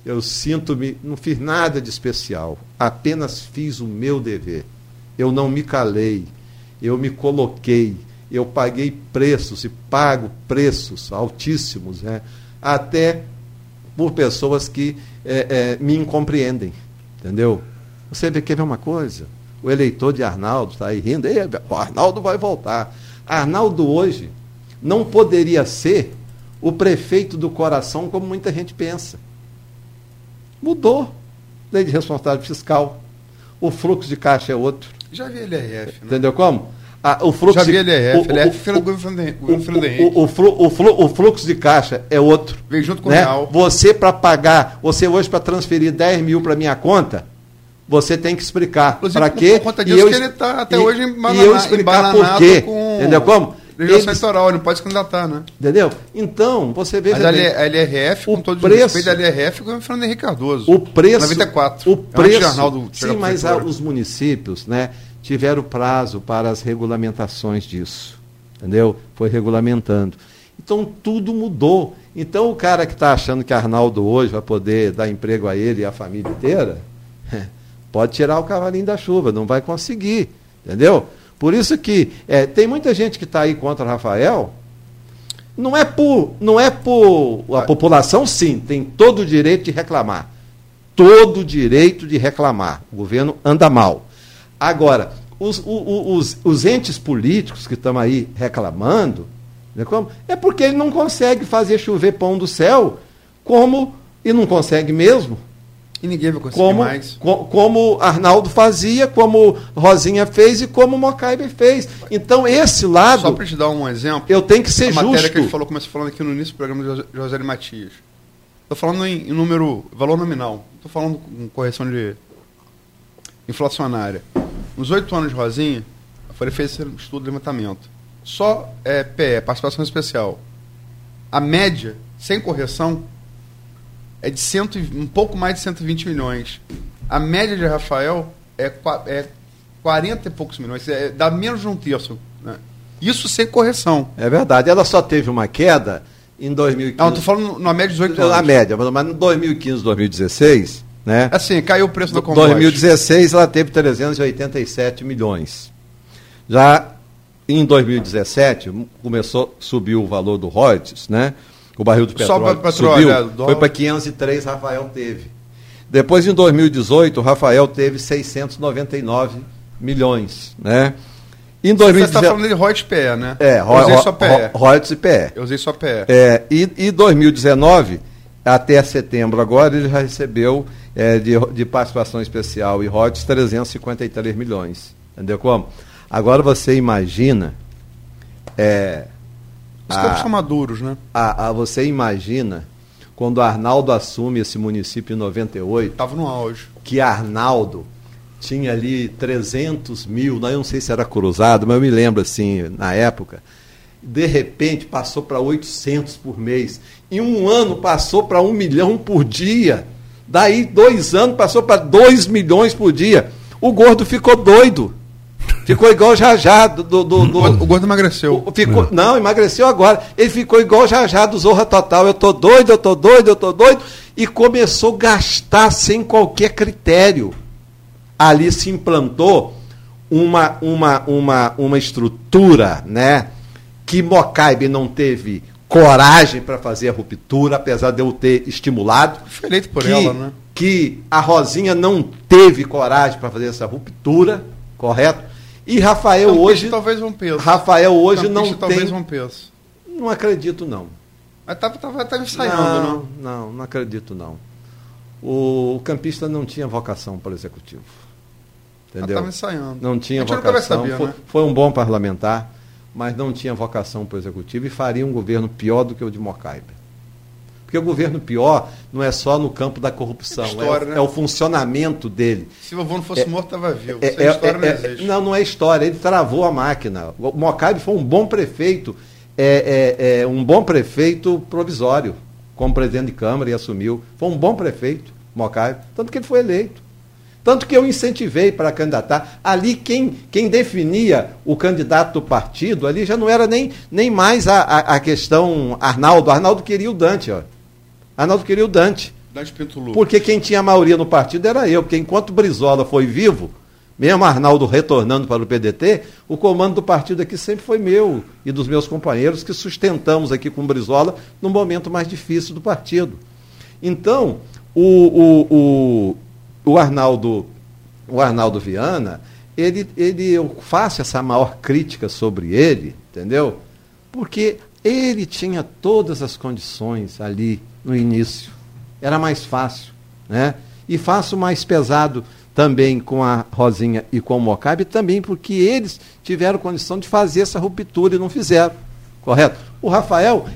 eu sinto-me, não fiz nada de especial, apenas fiz o meu dever. Eu não me calei, eu me coloquei, eu paguei preços e pago preços altíssimos, né? até por pessoas que é, é, me incompreendem, entendeu? Você vê, quer ver uma coisa? O eleitor de Arnaldo está aí rindo, o Arnaldo vai voltar. Arnaldo hoje não poderia ser o prefeito do coração como muita gente pensa. Mudou. Lei de responsabilidade fiscal. O fluxo de caixa é outro. Já vi LRF. Né? Entendeu como? Ah, o fluxo Já vi de, LRF. o, LRF o, o, o, o, o, o fluxo de caixa é outro. Vem junto com né? o real. Você para pagar, você hoje para transferir 10 mil para minha conta, você tem que explicar para quê. Por conta disso e eu, que ele está até e, hoje e eu explicar por quê. Com... Entendeu como? Legislação eleitoral, ele não pode se candidatar, né? Entendeu? Então, você veja. Mas a LRF, o com todo preço, respeito, a LRF foi o Fernando Henrique Cardoso. O preço. 94. O preço. Arnaldo sim, mas os municípios, né, tiveram prazo para as regulamentações disso. Entendeu? Foi regulamentando. Então, tudo mudou. Então, o cara que está achando que Arnaldo hoje vai poder dar emprego a ele e a família inteira, pode tirar o cavalinho da chuva, não vai conseguir. Entendeu? Por isso que é, tem muita gente que está aí contra Rafael. Não é por, não é por a população sim tem todo o direito de reclamar, todo o direito de reclamar. O governo anda mal. Agora, os, os, os, os entes políticos que estão aí reclamando, né, como? é porque ele não consegue fazer chover pão do céu, como e não consegue mesmo. E ninguém vai conseguir como, mais. Co como Arnaldo fazia, como Rosinha fez e como Mocaibe fez. Então, esse lado. Só para te dar um exemplo. Eu tenho que ser a justo. matéria que a gente falou, começou falando aqui no início do programa de José Matias. Estou falando em, em, número, valor nominal. Estou falando com correção de inflacionária. Nos oito anos de Rosinha, a Folha fez esse estudo de levantamento. Só é, PE, participação especial. A média, sem correção, é de cento, um pouco mais de 120 milhões. A média de Rafael é, é 40 e poucos milhões, é, dá menos de um terço. Né? Isso sem correção. É verdade. Ela só teve uma queda em 2015. Não, estou falando na média de 18 anos. Na média, mas em 2015, 2016, né? Assim, caiu o preço da commodity. 2016 ela teve 387 milhões. Já em 2017 começou subiu o valor do royalties, né? O barril do petróleo, petróleo subiu, é, foi para 503, Rafael teve. Depois, em 2018, o Rafael teve 699 milhões, né? Em 2019, Você está falando de royalties PE, né? É, só royalties e PE. Eu usei só PE. É, e, e 2019, até setembro agora, ele já recebeu é, de, de participação especial e royalties 353 milhões. Entendeu como? Agora você imagina... É, os tempos são maduros, né? A, a, você imagina quando Arnaldo assume esse município em 98. Estava no auge. Que Arnaldo tinha ali 300 mil, eu não sei se era cruzado, mas eu me lembro assim, na época. De repente passou para 800 por mês. Em um ano passou para um milhão por dia. Daí, dois anos, passou para 2 milhões por dia. O gordo ficou doido. Ficou igual o Jajá do, do, do, O gordo emagreceu. Ficou. Não, emagreceu agora. Ele ficou igual o Jajá do Zorra Total. Eu tô doido, eu tô doido, eu tô doido. E começou a gastar sem qualquer critério. Ali se implantou uma, uma, uma, uma estrutura, né? Que Mocaibe não teve coragem para fazer a ruptura, apesar de eu ter estimulado. Foi eleito por que, ela, né? Que a Rosinha não teve coragem para fazer essa ruptura, correto? E Rafael Campista hoje. talvez um peso. Rafael hoje Campista, não talvez tem. um peso. Não acredito, não. Mas estava tava, tava ensaiando, não, não? Não, não acredito, não. O, campista não tinha vocação para o executivo. Entendeu? Estava ensaiando. Não tinha vocação. Foi, né? foi um bom parlamentar, mas não tinha vocação para o executivo e faria um governo pior do que o de Mocaibe. Porque o governo pior não é só no campo da corrupção, é, história, é, né? é o funcionamento dele. Se o vovô não fosse morto, estava vivo. É, Essa é, história não é, existe. não, não é história. Ele travou a máquina. O Mocabe foi um bom prefeito, é, é, é, um bom prefeito provisório, como presidente de Câmara e assumiu. Foi um bom prefeito, Mocabe, tanto que ele foi eleito. Tanto que eu incentivei para candidatar. Ali, quem, quem definia o candidato do partido, ali já não era nem, nem mais a, a, a questão Arnaldo. Arnaldo queria o Dante, ó. Arnaldo queria o Dante. Dante Pinto Lucas. Porque quem tinha a maioria no partido era eu, porque enquanto Brizola foi vivo, mesmo Arnaldo retornando para o PDT, o comando do partido aqui sempre foi meu e dos meus companheiros que sustentamos aqui com Brizola no momento mais difícil do partido. Então, o, o, o, o Arnaldo, o Arnaldo Viana, ele, ele, eu faço essa maior crítica sobre ele, entendeu? Porque ele tinha todas as condições ali no início. Era mais fácil. Né? E faço mais pesado também com a Rosinha e com o Mocabe, também porque eles tiveram condição de fazer essa ruptura e não fizeram. Correto? O Rafael,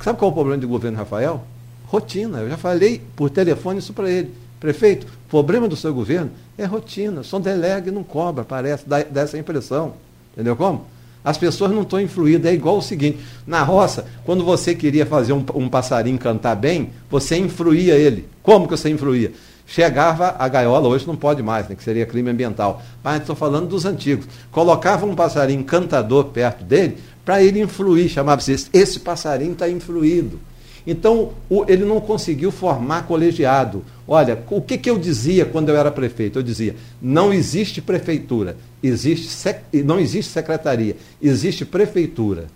sabe qual é o problema do governo Rafael? Rotina. Eu já falei por telefone isso para ele. Prefeito, o problema do seu governo é rotina. Só delega e não cobra, parece, dá, dá essa impressão. Entendeu como? As pessoas não estão influídas. É igual o seguinte: na roça, quando você queria fazer um, um, passarinho cantar bem, você influía ele. Como que você influía? Chegava a gaiola, hoje não pode mais, né, que seria crime ambiental. Mas estou falando dos antigos. Colocava um passarinho cantador perto dele para ele influir. Chamava-se esse passarinho está influído. Então, o, ele não conseguiu formar colegiado. Olha, o que, que eu dizia quando eu era prefeito? Eu dizia: não existe prefeitura, existe sec, não existe secretaria, existe prefeitura.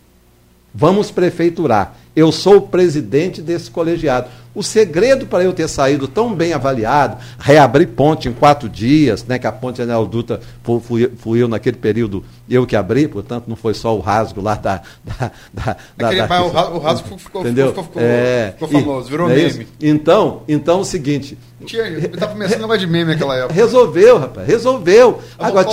Vamos prefeiturar. Eu sou o presidente desse colegiado. O segredo para eu ter saído tão bem avaliado, reabrir ponte em quatro dias, né, que a ponte Anel Dutra fui, fui, eu naquele período, eu que abri, portanto não foi só o rasgo lá da. da, da, Aquele, da, da o rasgo ficou, entendeu? ficou, ficou, é, ficou famoso, virou é meme. Então, então é o seguinte. Estava começando negócio de meme naquela época. Resolveu, rapaz, resolveu. Agora,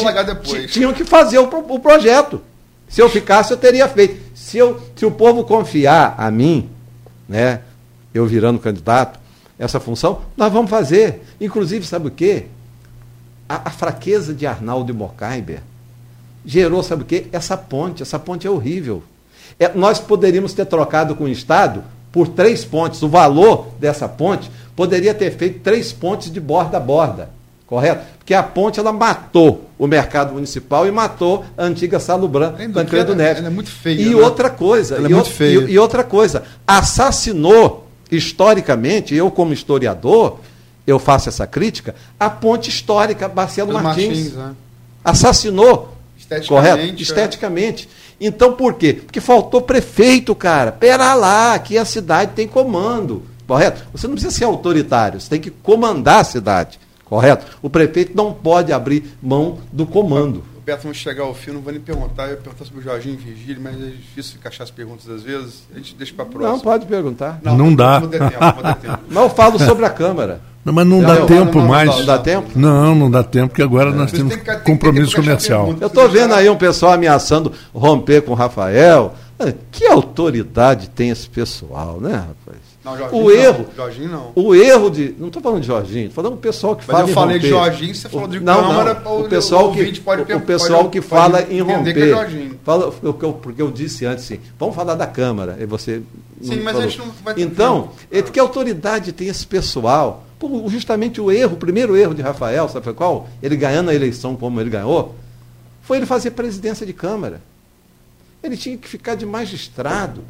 tinham que fazer o, o projeto. Se eu ficasse, eu teria feito. Se, eu, se o povo confiar a mim, né, eu virando candidato, essa função, nós vamos fazer. Inclusive, sabe o quê? A, a fraqueza de Arnaldo Mocaiber gerou, sabe o quê? Essa ponte. Essa ponte é horrível. É, nós poderíamos ter trocado com o Estado por três pontes. O valor dessa ponte poderia ter feito três pontes de borda a borda. Correto? Porque a ponte ela matou o mercado municipal e matou a antiga Salubran, Tancredo Neves. Ela é muito feia. E né? outra coisa, ela e, é muito feia. E, e outra coisa, assassinou historicamente, eu como historiador, eu faço essa crítica, a ponte histórica Marcelo Martins. Martins né? Assassinou. Esteticamente. Correto? Esteticamente. Então por quê? Porque faltou prefeito, cara. Pera lá, aqui a cidade tem comando. Correto? Você não precisa ser autoritário, você tem que comandar a cidade. Correto? O prefeito não pode abrir mão do comando. O Beto, vamos chegar ao fim, não vou nem perguntar. Eu ia perguntar sobre o Jorginho e Virgílio, mas é difícil encaixar as perguntas às vezes. A gente deixa para a próxima. Não, pode perguntar. Não dá. Não, tempo, não tempo. Mas eu falo sobre a Câmara. Não, mas não, dá tempo não, mais. Não dá tempo? Não, não dá tempo, porque agora nós Você temos tem que- compromisso tem que comercial. pergunta. Eu estou vendo aí um pessoal ameaçando romper com o Rafael. Ah, Que autoridade tem esse pessoal, né, rapaz? Não, Jorginho O não. erro, Jorginho não. o erro de. Não estou falando de Jorginho, estou falando do pessoal que Mas fala eu em falei de romper. Jorginho, você falou de não, Câmara, não, o- pessoal o que, pode o pessoal pode- que fala em entender que é romper. Jorginho. fala, porque, eu, porque eu disse antes assim, vamos falar da Câmara. E você Sim, mas a gente não vai ter Então, ele- que autoridade tem esse pessoal? Pô, justamente o erro, o primeiro erro de Rafael, sabe qual? Ele ganhando a eleição como ele ganhou, foi ele fazer presidência de Câmara. Ele tinha que ficar de magistrado.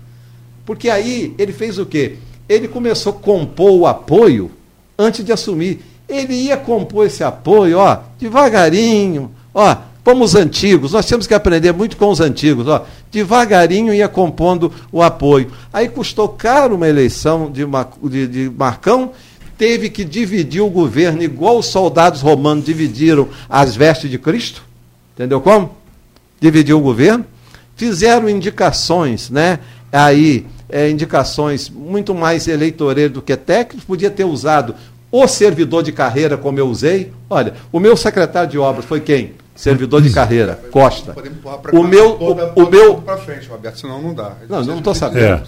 Porque aí ele fez o quê? Ele começou a compor o apoio antes de assumir. Ele ia compor esse apoio, ó, devagarinho, ó, como os antigos, nós temos que aprender muito com os antigos, ó, devagarinho ia compondo o apoio. Aí custou caro uma eleição de, de, de Marcão, teve que dividir o governo igual os soldados romanos dividiram as vestes de Cristo. Entendeu como? Dividiu o governo. Fizeram indicações, né? Aí, é, indicações muito mais eleitoreiras do que técnicas. Podia ter usado o servidor de carreira, como eu usei. Olha, o meu secretário de obras foi quem? servidor de carreira, Costa. Podemos empurrar pra O cá, meu, o, o meu, pra frente, Roberto, senão não dá. Não, eu não Vocês- sabendo. É.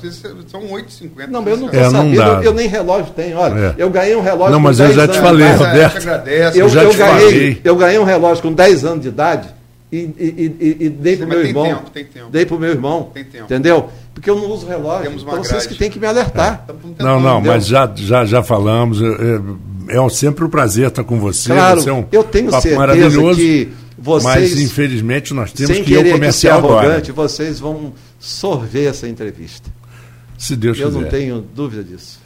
São 8h50. não, eu não É, estou não sabendo, dá. eu, eu nem relógio tenho. Olha, É. eu ganhei um relógio Não, com mas eu 10 já te anos. falei, Mas, é, Roberto. agradece. Eu, já eu te ganhei, falei. eu ganhei um relógio com 10 anos de idade e, e, e- e- dei pro Mas meu tem irmão. tempo, tem tempo. Dei pro meu irmão. Tem tempo. Entendeu? Porque eu não uso relógio. Temos uma Então vocês grade. que têm que me alertar. Estamos Não, tentando, não, entendeu? mas já, já, já falamos. É, é sempre um prazer estar com você. Claro, você é um eu tenho papo certeza maravilhoso, que vocês, Mas infelizmente nós temos que ir ao querer que ser comercial agora. arrogante, vocês vão sorver essa entrevista. Se Deus eu quiser. não tenho dúvida disso.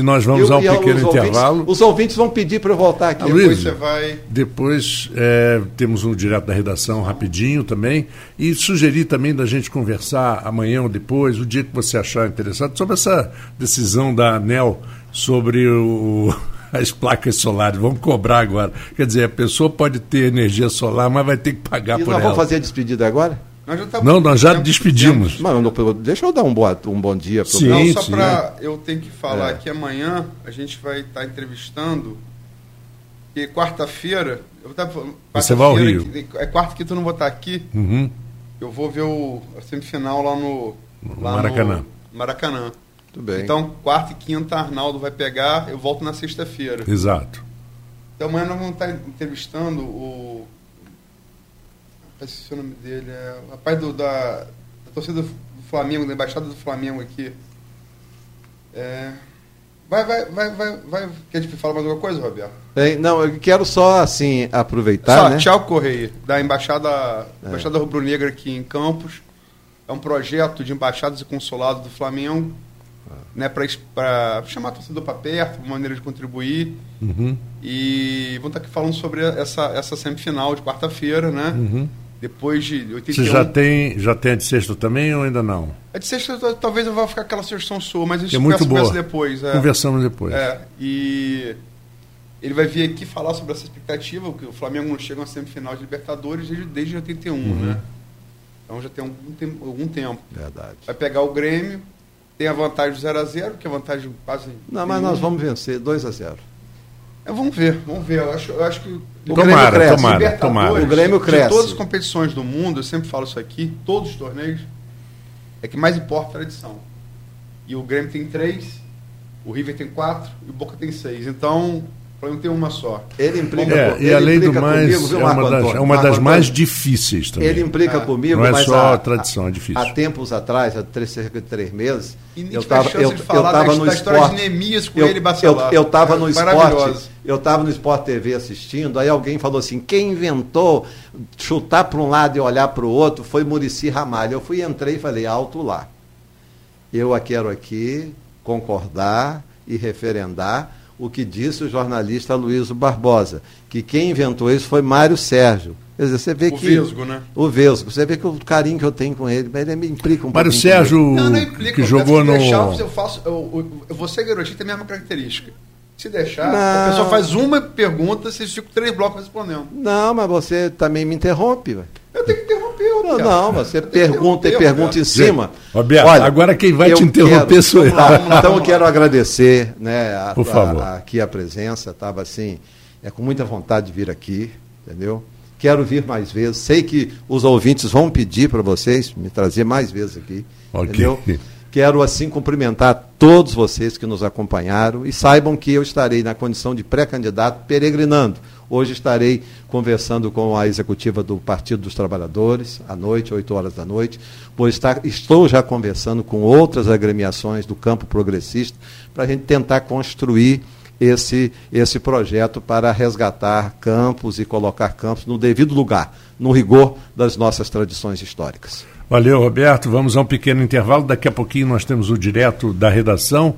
E nós vamos E- a um e pequeno os ouvintes- intervalo. os ouvintes vão pedir para eu voltar aqui. Depois você vai. Depois é, temos um direto da redação rapidinho também. E sugerir também da gente conversar amanhã ou depois, o dia que você achar interessante, sobre essa decisão da ANEL sobre o, as placas solares. Vamos cobrar agora. Quer dizer, a pessoa pode ter energia solar, mas vai ter que pagar E por nós ela. vamos fazer a despedida agora? Nós já tá- Não, nós já despedimos. Não- deixa eu dar um, boa, um bom dia para Sim. Não, só para eu tenho que falar É. que amanhã a gente vai estar entrevistando e quarta-feira tava falando, Você vai ao Rio. que- É quarta que tu não vou estar aqui. Uhum. Eu vou ver o a semifinal lá no No lá Maracanã. No Maracanã. Tudo bem. Então quarta e quinta Arnaldo vai pegar. Eu volto na sexta-feira. Exato. Então amanhã nós vamos estar entrevistando o. Esqueci o nome dele. É o rapaz do, da, da torcida do Flamengo, da embaixada do Flamengo aqui. É, vai, vai, vai, vai, vai. Quer te falar mais alguma coisa, Roberto? Não, eu quero só assim aproveitar, Só, né? Tchau Correia, da embaixada, embaixada rubro-negra aqui em Campos. É um projeto de embaixadas e consulados do Flamengo, né, para chamar a torcedor para perto, uma maneira de contribuir. Uhum. E vamos estar aqui falando sobre essa, essa semifinal de quarta-feira, né? Uhum. Depois de 81. Você já tem, já tem a de sexta também ou ainda não? A de sexta talvez eu vá ficar aquela sugestão sua, mas isso é muito conversa boa. depois. É. Conversamos depois. É, e ele vai vir aqui falar sobre essa expectativa, que o Flamengo não chega a uma semifinal de Libertadores desde, desde 81, Uhum. né? Então já tem algum tempo, algum tempo. Verdade. Vai pegar o Grêmio, tem a vantagem do 0x0, que é a vantagem quase. Não, mas nós vamos vencer 2 a 0. É, vamos ver, vamos ver. Eu acho, eu acho que O Tomara, Grêmio cresce. tomara, tomara. O Grêmio cresce. De todas as competições do mundo, eu sempre falo isso aqui, todos os torneios, é que mais importa a tradição. E o Grêmio tem três, o River tem quatro e o Boca tem seis. Então, o Flamengo tem uma só. Ele implica, É, co- e ele além do mais, comigo, viu, é Marco uma das, Antônio? é uma das mais difíceis também. Ele implica É. comigo, Não é mas só há, a tradição, é difícil. Há tempos atrás, há três, cerca de três meses, E eu a estava eu, de eu falar tava da- no de esporte. Neemias com eu, ele e Bacelar. Eu, eu tava É no esporte, eu estava no Sport TV assistindo, aí alguém falou assim, quem inventou chutar para um lado e olhar para o outro foi Murici Ramalho. Eu fui, entrei e falei, alto lá. Eu a quero aqui concordar e referendar o que disse o jornalista Luiz Barbosa, que quem inventou isso foi Mário Sérgio. Quer dizer, você vê O que. Vesgo, né? O Vesgo. Você vê que o carinho que eu tenho com ele, mas ele me implica um Mário Sérgio. Não, não implica. que jogou no. deixar, eu faço, eu, eu, ser garotinho, tem a mesma característica. Se deixar, a Não. pessoa faz uma pergunta, vocês ficam três blocos respondendo. Não, mas você também me interrompe. Eu tenho que interromper, Não, Roberto. não, você pergunta e pergunta em cima. Roberto, agora quem vai te interromper quero- sou eu. Então eu quero agradecer, né, a, Por a- favor. a- aqui a presença, estava assim, é com muita vontade de vir aqui, entendeu? Quero vir mais vezes. Sei que os ouvintes vão pedir para vocês me trazer mais vezes aqui, Ok. entendeu? Quero assim cumprimentar todos vocês que nos acompanharam e saibam que eu estarei na condição de pré-candidato peregrinando. Hoje estarei conversando com a executiva do Partido dos Trabalhadores, à noite, 8 horas da noite. Vou estar, estou já conversando com outras agremiações do campo progressista para a gente tentar construir esse, esse projeto para resgatar campos e colocar campos no devido lugar, no rigor das nossas tradições históricas. Valeu, Roberto. Vamos a um pequeno intervalo. Daqui a pouquinho nós temos o direto da redação.